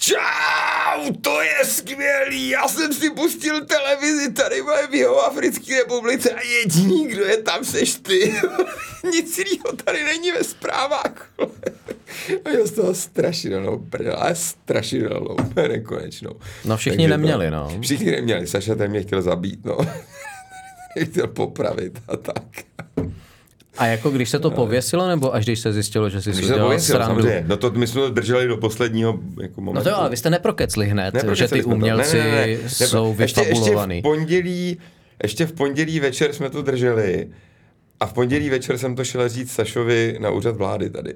Čau, to je skvělý, já jsem si pustil televizi tady v jeho Africké republice a jediný, kdo je tam, seš ty. *laughs* Nic jiného tady není ve zprávách. a já z toho strašidelnou prdel, ale strašidelnou, nekonečnou. No všichni Takže neměli, to, no. Všichni neměli, Saša ten mě chtěl zabít, no. *laughs* chtěl popravit a tak. A jako když se to pověsilo, nebo až když se zjistilo, že si když udělal pověsilo, srandu? Samozřejmě. No to my jsme to drželi do posledního jako momentu. No to jo, ale vy jste neprokecli hned, neprokecli že ty umělci ne, ne, ne, ne. jsou vyfabulovaný. Ještě, ještě, v pondělí, ještě v pondělí večer jsme to drželi a v pondělí večer jsem to šel říct Sašovi na úřad vlády tady.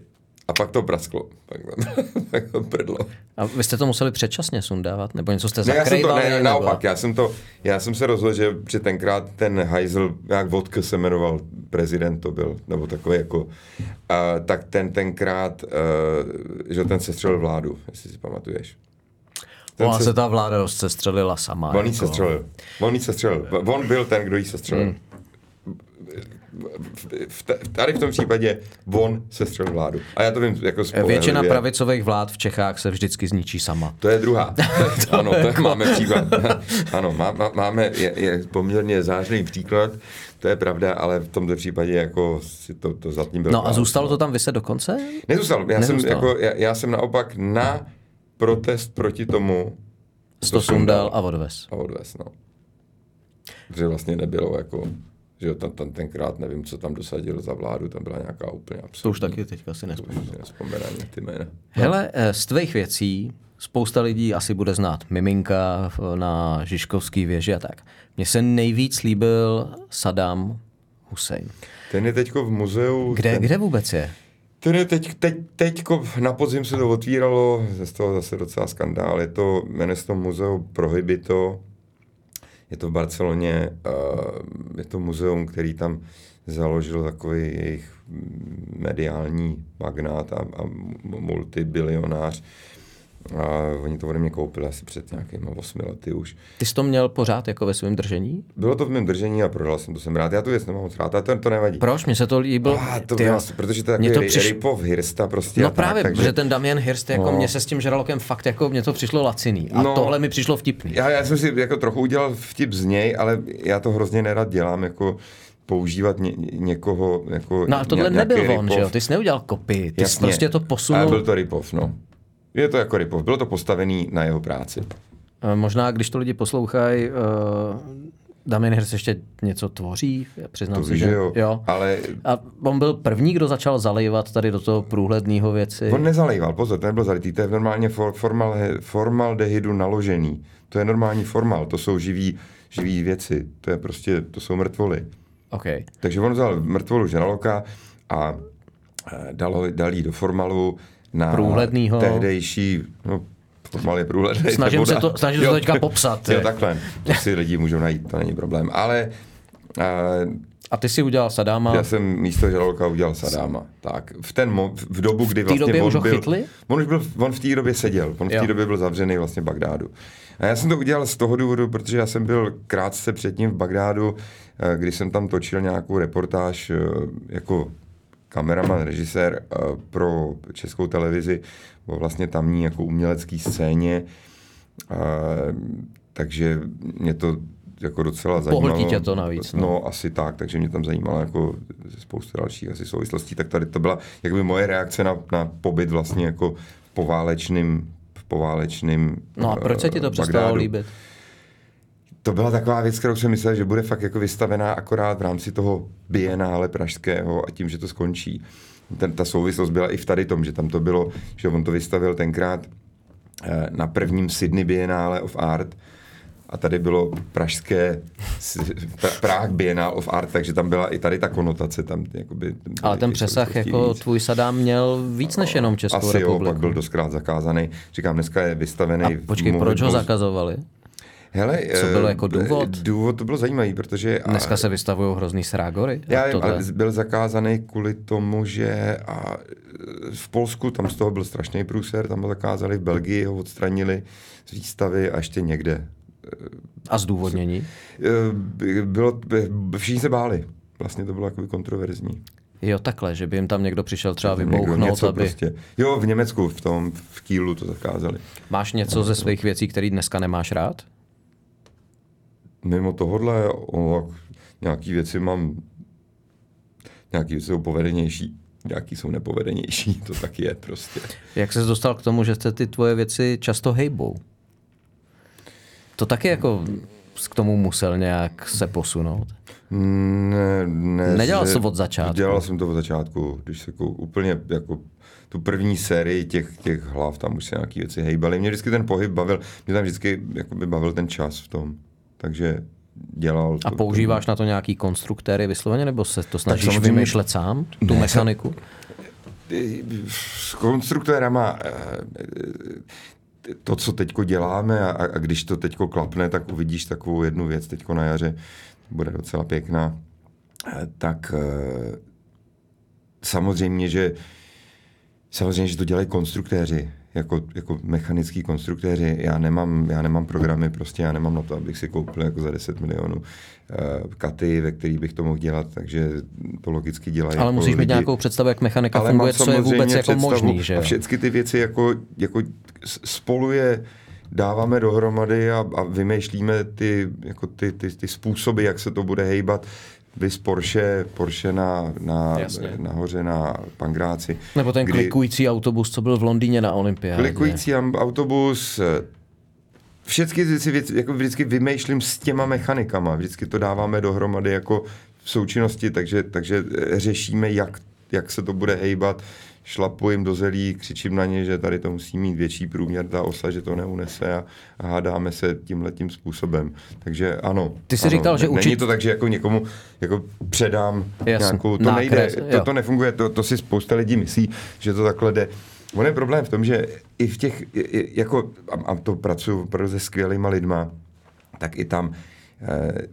A pak to prasklo. Pak, *laughs* pak to prdlo. A vy jste to museli předčasně sundávat? Nebo něco jste zakrývali? Ne, já jsem to, ne, naopak, já jsem, to, já jsem se rozhodl, že, že tenkrát ten Heisel, jak Vodka se jmenoval, prezident to byl, nebo takový jako, a, tak ten tenkrát, uh, že ten se střelil vládu, jestli si pamatuješ. Ten Ona se, se ta vláda rozsestřelila sama. On jako. se střelil. On se střelil. On byl ten, kdo jí se střelil. Hmm v, tady v tom případě on se střelil vládu. A já to vím jako Většina pravicových vlád v Čechách se vždycky zničí sama. To je druhá. *laughs* to *laughs* ano, to jako... máme příklad. *laughs* ano, má, má, máme, je, je poměrně zářný příklad, to je pravda, ale v tomto případě jako si to, to zatím bylo. No a zůstalo to tam vyset do konce? Nezůstalo. Já, Nezůstalo. Jsem, jako, já, já jsem naopak na protest proti tomu to sundal a odvez. A odvez, no. Protože vlastně nebylo jako že jo, tam, tam tenkrát nevím, co tam dosadil za vládu, tam byla nějaká úplně absolutní. To už taky teďka si nespomínám. Nespomínám ty jména. Hele, eh, z tvých věcí spousta lidí asi bude znát Miminka na Žižkovský věži a tak. Mně se nejvíc líbil Saddam Hussein. Ten je teďko v muzeu. Kde, ten, kde vůbec je? Ten je teď, teď, teďko na podzim se to otvíralo, z toho zase docela skandál. Je to, jmenuje se to muzeu Prohibito, je to v Barceloně, je to muzeum, který tam založil takový jejich mediální magnát a, a multibilionář. A oni to ode mě koupili asi před nějakými osmi lety už. Ty jsi to měl pořád jako ve svém držení? Bylo to v mém držení a prodal jsem to, jsem rád. Já tu věc nemám moc rád, ale to, to nevadí. Proč? Mně se to líbilo. Ah, to ty, vlastně, protože to je takový to přiš... Ripov Hirsta prostě. No právě, tak, takže... protože ten Damian Hirst, jako no. mě se s tím žralokem fakt jako mě to přišlo laciný. A no, tohle mi přišlo vtipný. Já, já jsem si jako trochu udělal vtip z něj, ale já to hrozně nerad dělám, jako používat ně, někoho jako No a tohle nebyl on, že jo? Ty jsi neudělal kopy, ty jsi prostě to posunul. A byl to Ripov, no. Je to jako Ripov. Bylo to postavený na jeho práci. Možná, když to lidi poslouchají, uh, Damien Hirst ještě něco tvoří, přiznám to se, že jo. jo. Ale... A on byl první, kdo začal zalejvat tady do toho průhledného věci. On nezalejval, pozor, to nebyl zalitý, to je normálně for, formal, formaldehydu naložený. To je normální formal, to jsou živý, živý věci, to je prostě, to jsou mrtvoly. Okay. Takže on vzal mrtvolu žraloka a eh, dal, dal jí do formalu, na průhlednýho. tehdejší, no, formal je průhledný. Snažím se to, snažím se to teďka popsat. Jo, takhle, to si lidi můžou najít, to není problém. Ale uh, a ty si udělal Sadáma? Já jsem místo Žraloka udělal Sadáma. Tak, v, ten mo- v dobu, kdy vlastně době on už byl, chytli? On už byl, on v té době seděl, on v té době byl zavřený vlastně v Bagdádu. A já jsem to udělal z toho důvodu, protože já jsem byl krátce předtím v Bagdádu, eh, kdy jsem tam točil nějakou reportáž eh, jako kameraman, režisér eh, pro českou televizi o vlastně tamní jako umělecký scéně. Uh, takže mě to jako docela zajímalo. Pohltí tě to navíc. No. no. asi tak, takže mě tam zajímalo jako spoustu dalších asi souvislostí. Tak tady to byla jakoby moje reakce na, na pobyt vlastně jako poválečným, poválečným No a proč se ti to přestalo líbit? To byla taková věc, kterou jsem myslel, že bude fakt jako vystavená akorát v rámci toho bienále pražského a tím, že to skončí. Ten, ta souvislost byla i v tady tom, že tam to bylo, že on to vystavil tenkrát eh, na prvním Sydney Biennale of Art, a tady bylo pražské Prague Biennale of Art, takže tam byla i tady ta konotace. Tam, jakoby, Ale ten přesah jako víc. tvůj Sadám měl víc než jenom Českou Asi republiku. jo, pak byl doskrát zakázaný. Říkám, dneska je vystavený. A počkej, proč ho zakazovali? Hele, Co bylo jako důvod? Důvod to bylo zajímavý, protože... Dneska se vystavují hrozný srágory. Já vím, ale byl zakázaný kvůli tomu, že a v Polsku tam z toho byl strašný průser, tam ho zakázali, v Belgii ho odstranili z výstavy a ještě někde. A zdůvodnění? Eh, bylo, všichni se báli. Vlastně to bylo jako kontroverzní. Jo, takhle, že by jim tam někdo přišel třeba vybouchnout, aby... Prostě. Jo, v Německu, v tom, v Kílu to zakázali. Máš něco ze svých věcí, které dneska nemáš rád? Mimo tohohle, o, nějaký věci mám, nějaký věci jsou povedenější, nějaký jsou nepovedenější, *laughs* to tak je prostě. Jak se dostal k tomu, že jste ty tvoje věci často hejbou? To taky jako k tomu musel nějak se posunout? Ne, ne. Nedělal jsem od začátku? Dělal jsem to od začátku, když se jako úplně jako tu první sérii těch, těch hlav, tam už se nějaké věci hejbaly. Mě vždycky ten pohyb bavil, mě tam vždycky by bavil ten čas v tom. Takže dělal. A používáš to, na to nějaký konstruktéry vysloveně, nebo se to snažíš vymýšlet sám, tu ne, mechaniku? S konstruktérama eh, to, co teď děláme a, a když to teď klapne, tak uvidíš takovou jednu věc teď na jaře, bude docela pěkná, eh, tak eh, samozřejmě, že samozřejmě, že to dělají konstruktéři, jako, jako mechanický konstruktéři. Já nemám, já nemám programy, prostě já nemám na to, abych si koupil jako za 10 milionů uh, katy, ve kterých bych to mohl dělat, takže to logicky dělají. Ale jako musíš lidi. mít nějakou představu, jak mechanika Ale funguje, co je vůbec jako možný. Že? A všechny ty věci jako, jako spolu je dáváme dohromady a, a vymýšlíme ty, jako ty, ty, ty způsoby, jak se to bude hejbat vys Porsche, Porsche na, na, nahoře na Pangráci. Nebo ten kdy, klikující autobus, co byl v Londýně na olympiádě. Klikující autobus, všechny si věci, jako vždycky vymýšlím s těma mechanikama, vždycky to dáváme dohromady jako v součinnosti, takže, takže řešíme, jak, jak se to bude hejbat šlapu jim do zelí, křičím na ně, že tady to musí mít větší průměr ta osa, že to neunese a, a hádáme se tímhletím způsobem. Takže ano. Ty jsi ano, říkal, že učit... Není to tak, že jako někomu jako předám Jasn, nějakou, to nákres, nejde, to, to nefunguje, to, to si spousta lidí myslí, že to takhle jde. On je problém v tom, že i v těch, jako, a to pracuji opravdu se skvělýma lidma, tak i tam eh,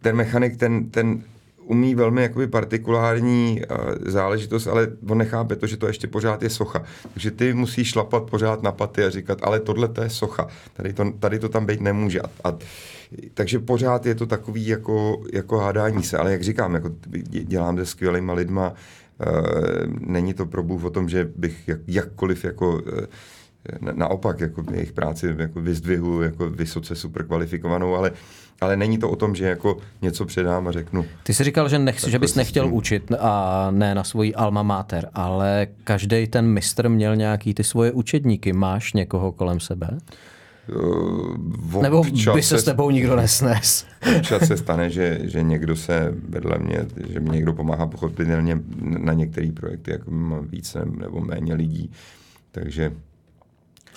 ten mechanik, ten, ten umí velmi jakoby partikulární uh, záležitost, ale on nechápe to, že to ještě pořád je socha. Takže ty musíš šlapat pořád na paty a říkat, ale tohle to je socha, tady to, tady to tam být nemůže. A, a, takže pořád je to takový jako, jako hádání se, ale jak říkám, jako dělám se skvělýma lidma, uh, není to pro Bůh o tom, že bych jak, jakkoliv jako uh, naopak jako jejich práci jako vyzdvihu jako vysoce super kvalifikovanou, ale, ale není to o tom, že jako něco předám a řeknu. Ty jsi říkal, že, nech, že bys nechtěl tím... učit a ne na svoji alma mater, ale každý ten mistr měl nějaký ty svoje učedníky. Máš někoho kolem sebe? Uh, Nebo by se s tebou nikdo nesnes? Občas se *laughs* stane, že, že někdo se vedle mě, že mi někdo pomáhá pochopitelně na některé projekty, jako mám více nebo méně lidí. Takže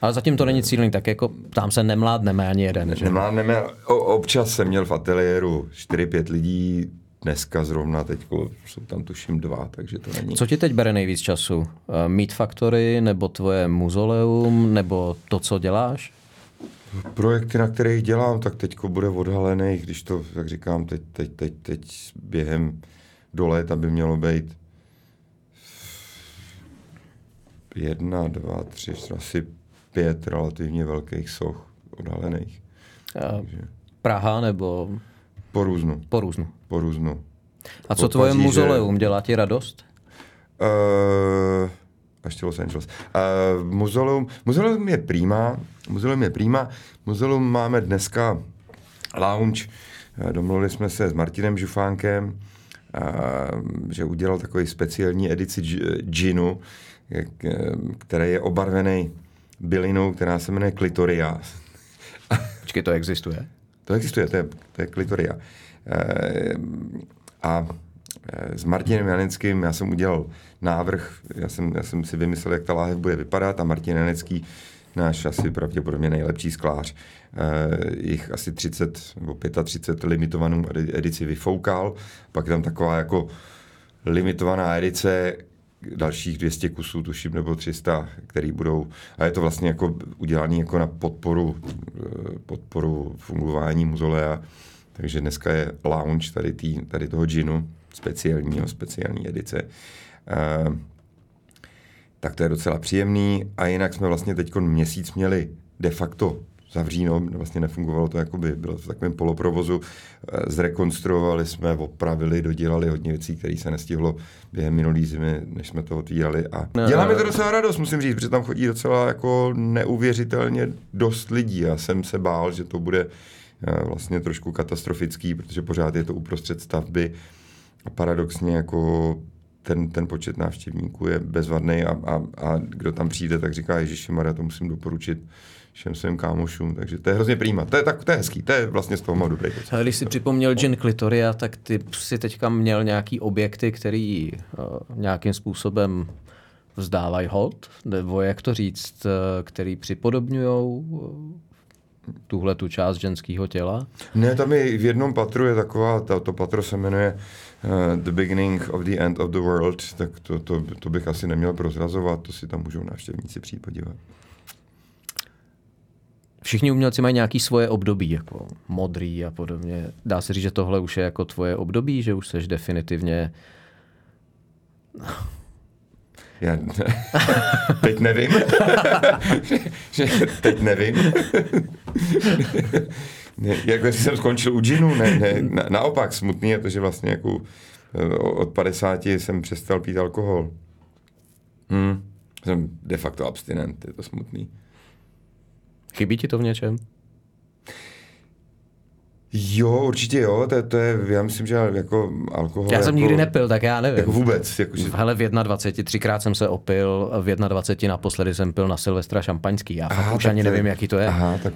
ale zatím to není cílný, tak jako tam se nemládneme ani jeden. Že? Nemládneme, o, občas jsem měl v ateliéru 4-5 lidí, dneska zrovna teď jsou tam tuším dva, takže to není. Co ti teď bere nejvíc času? Eh, Meat Factory, nebo tvoje muzoleum, nebo to, co děláš? Projekty, na kterých dělám, tak teď bude odhalený, když to, jak říkám, teď, teď, teď, teď během do léta by mělo být jedna, dva, tři, asi pět relativně velkých soch odhalených. Takže... Praha nebo? Po různu. Po různu. Po různu. A co Od tvoje Paříže... muzoleum? Dělá ti radost? Uh, ještě Los Angeles. Uh, muzeum, muzeum je prima, muzeum je prima, muzeum máme dneska lounge, domluvili jsme se s Martinem Žufánkem, uh, že udělal takový speciální edici džinu, který je obarvený bylinou, která se jmenuje klitoria. Počkej, to existuje? To existuje, to je, to je klitoria. A s Martinem Janeckým já jsem udělal návrh, já jsem, já jsem si vymyslel, jak ta láhev bude vypadat a Martin Janecký, náš asi pravděpodobně nejlepší sklář, eh, jich asi 30 nebo 35 limitovanou edici vyfoukal, pak tam taková jako limitovaná edice, dalších 200 kusů, tuším, nebo 300, který budou, a je to vlastně jako udělané jako na podporu, eh, podporu fungování muzolea, takže dneska je lounge tady, tý, tady toho džinu, speciálního, speciální edice. Uh, tak to je docela příjemný. A jinak jsme vlastně teď měsíc měli de facto zavříno, vlastně nefungovalo to, jakoby bylo v takovém poloprovozu. Eh, zrekonstruovali jsme, opravili, dodělali hodně věcí, které se nestihlo během minulý zimy, než jsme to otvírali. A dělá mi to docela radost, musím říct, protože tam chodí docela jako neuvěřitelně dost lidí. Já jsem se bál, že to bude eh, vlastně trošku katastrofický, protože pořád je to uprostřed stavby a paradoxně jako ten, ten počet návštěvníků je bezvadný a, a, a kdo tam přijde, tak říká, Ježíši Maria, to musím doporučit všem svým kámošům, takže to je hrozně prýma. To je, tak, to je hezký, to je vlastně z toho mám dobrý pocit. Když si připomněl Gin Clitoria, tak ty si teďka měl nějaký objekty, který uh, nějakým způsobem vzdávají hod, nebo jak to říct, uh, který připodobňují tuhle tu část ženského těla? Ne, tam je v jednom patru je taková, to, to patro se jmenuje uh, The Beginning of the End of the World, tak to, to, to bych asi neměl prozrazovat, to si tam můžou návštěvníci přijít podívat. Všichni umělci mají nějaký svoje období, jako modrý a podobně. Dá se říct, že tohle už je jako tvoje období, že už seš definitivně já *laughs* teď nevím. *laughs* teď nevím. ne, jako jsem skončil u džinu, ne, ne, na, naopak smutný je to, že vlastně jako eh, od 50 jsem přestal pít alkohol. Hmm. Jsem de facto abstinent, je to smutný. Chybí ti to v něčem? Jo, určitě jo, to, to je, já myslím, že jako alkohol... Já jsem jako, nikdy nepil, tak já nevím. Jako vůbec. Jako, že... Hele, v 21, třikrát jsem se opil, v 21 naposledy jsem pil na Silvestra šampaňský, já aha, už ani to nevím, jaký to je. Aha, tak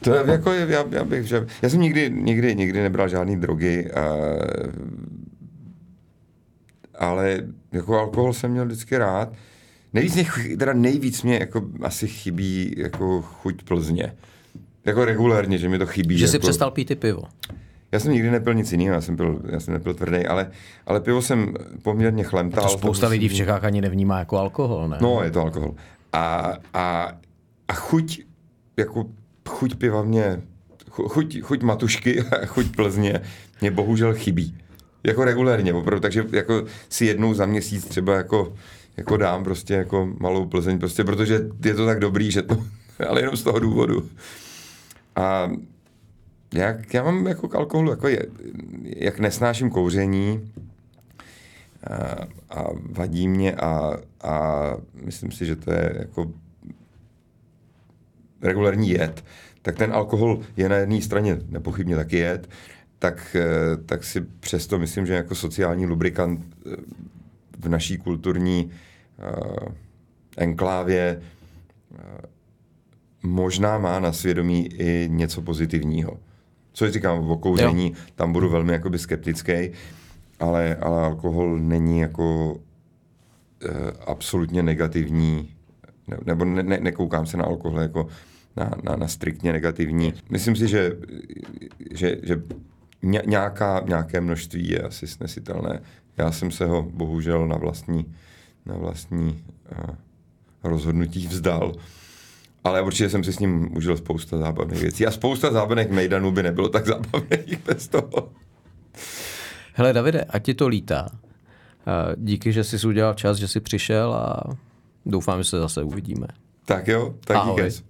to je jako, já, já bych, že, já jsem nikdy, nikdy, nikdy nebral žádný drogy, a, ale jako alkohol jsem měl vždycky rád. Nejvíc mě, teda nejvíc mě jako asi chybí jako chuť Plzně. Jako regulérně, že mi to chybí. Že jako... jsi přestal pít i pivo. Já jsem nikdy nepil nic jiného, já jsem, pil, já jsem nepil tvrdý, ale, ale pivo jsem poměrně chlemtal. To spousta lidí v Čechách ani nevnímá jako alkohol, ne? No, je to alkohol. A, a, a chuť, jako chuť piva mě, chuť, chuť matušky a chuť Plzně mě bohužel chybí. Jako regulérně, opravdu, takže jako si jednou za měsíc třeba jako, jako dám prostě jako malou Plzeň, prostě protože je to tak dobrý, že to, *laughs* ale jenom z toho důvodu. A jak, já mám jako k alkoholu, jako je, jak nesnáším kouření a, a vadí mě a, a myslím si, že to je jako regulární jed, tak ten alkohol je na jedné straně nepochybně taky jed, tak, tak si přesto myslím, že jako sociální lubrikant eh, v naší kulturní enklávě uh, možná má na svědomí i něco pozitivního. Co říkám o kouření, jo. tam budu velmi jakoby skeptický, ale, ale alkohol není jako e, absolutně negativní, ne, nebo ne, ne, nekoukám se na alkohol jako na, na, na striktně negativní. Myslím si, že, že, že nějaká, nějaké množství je asi snesitelné. Já jsem se ho bohužel na vlastní, na vlastní uh, rozhodnutí vzdal. Ale určitě jsem si s ním užil spousta zábavných věcí. A spousta zábavných mejdanů by nebylo tak zábavných *laughs* bez toho. Hele, Davide, ať ti to lítá. Díky, že jsi udělal čas, že jsi přišel a doufám, že se zase uvidíme. Tak jo, tak díky.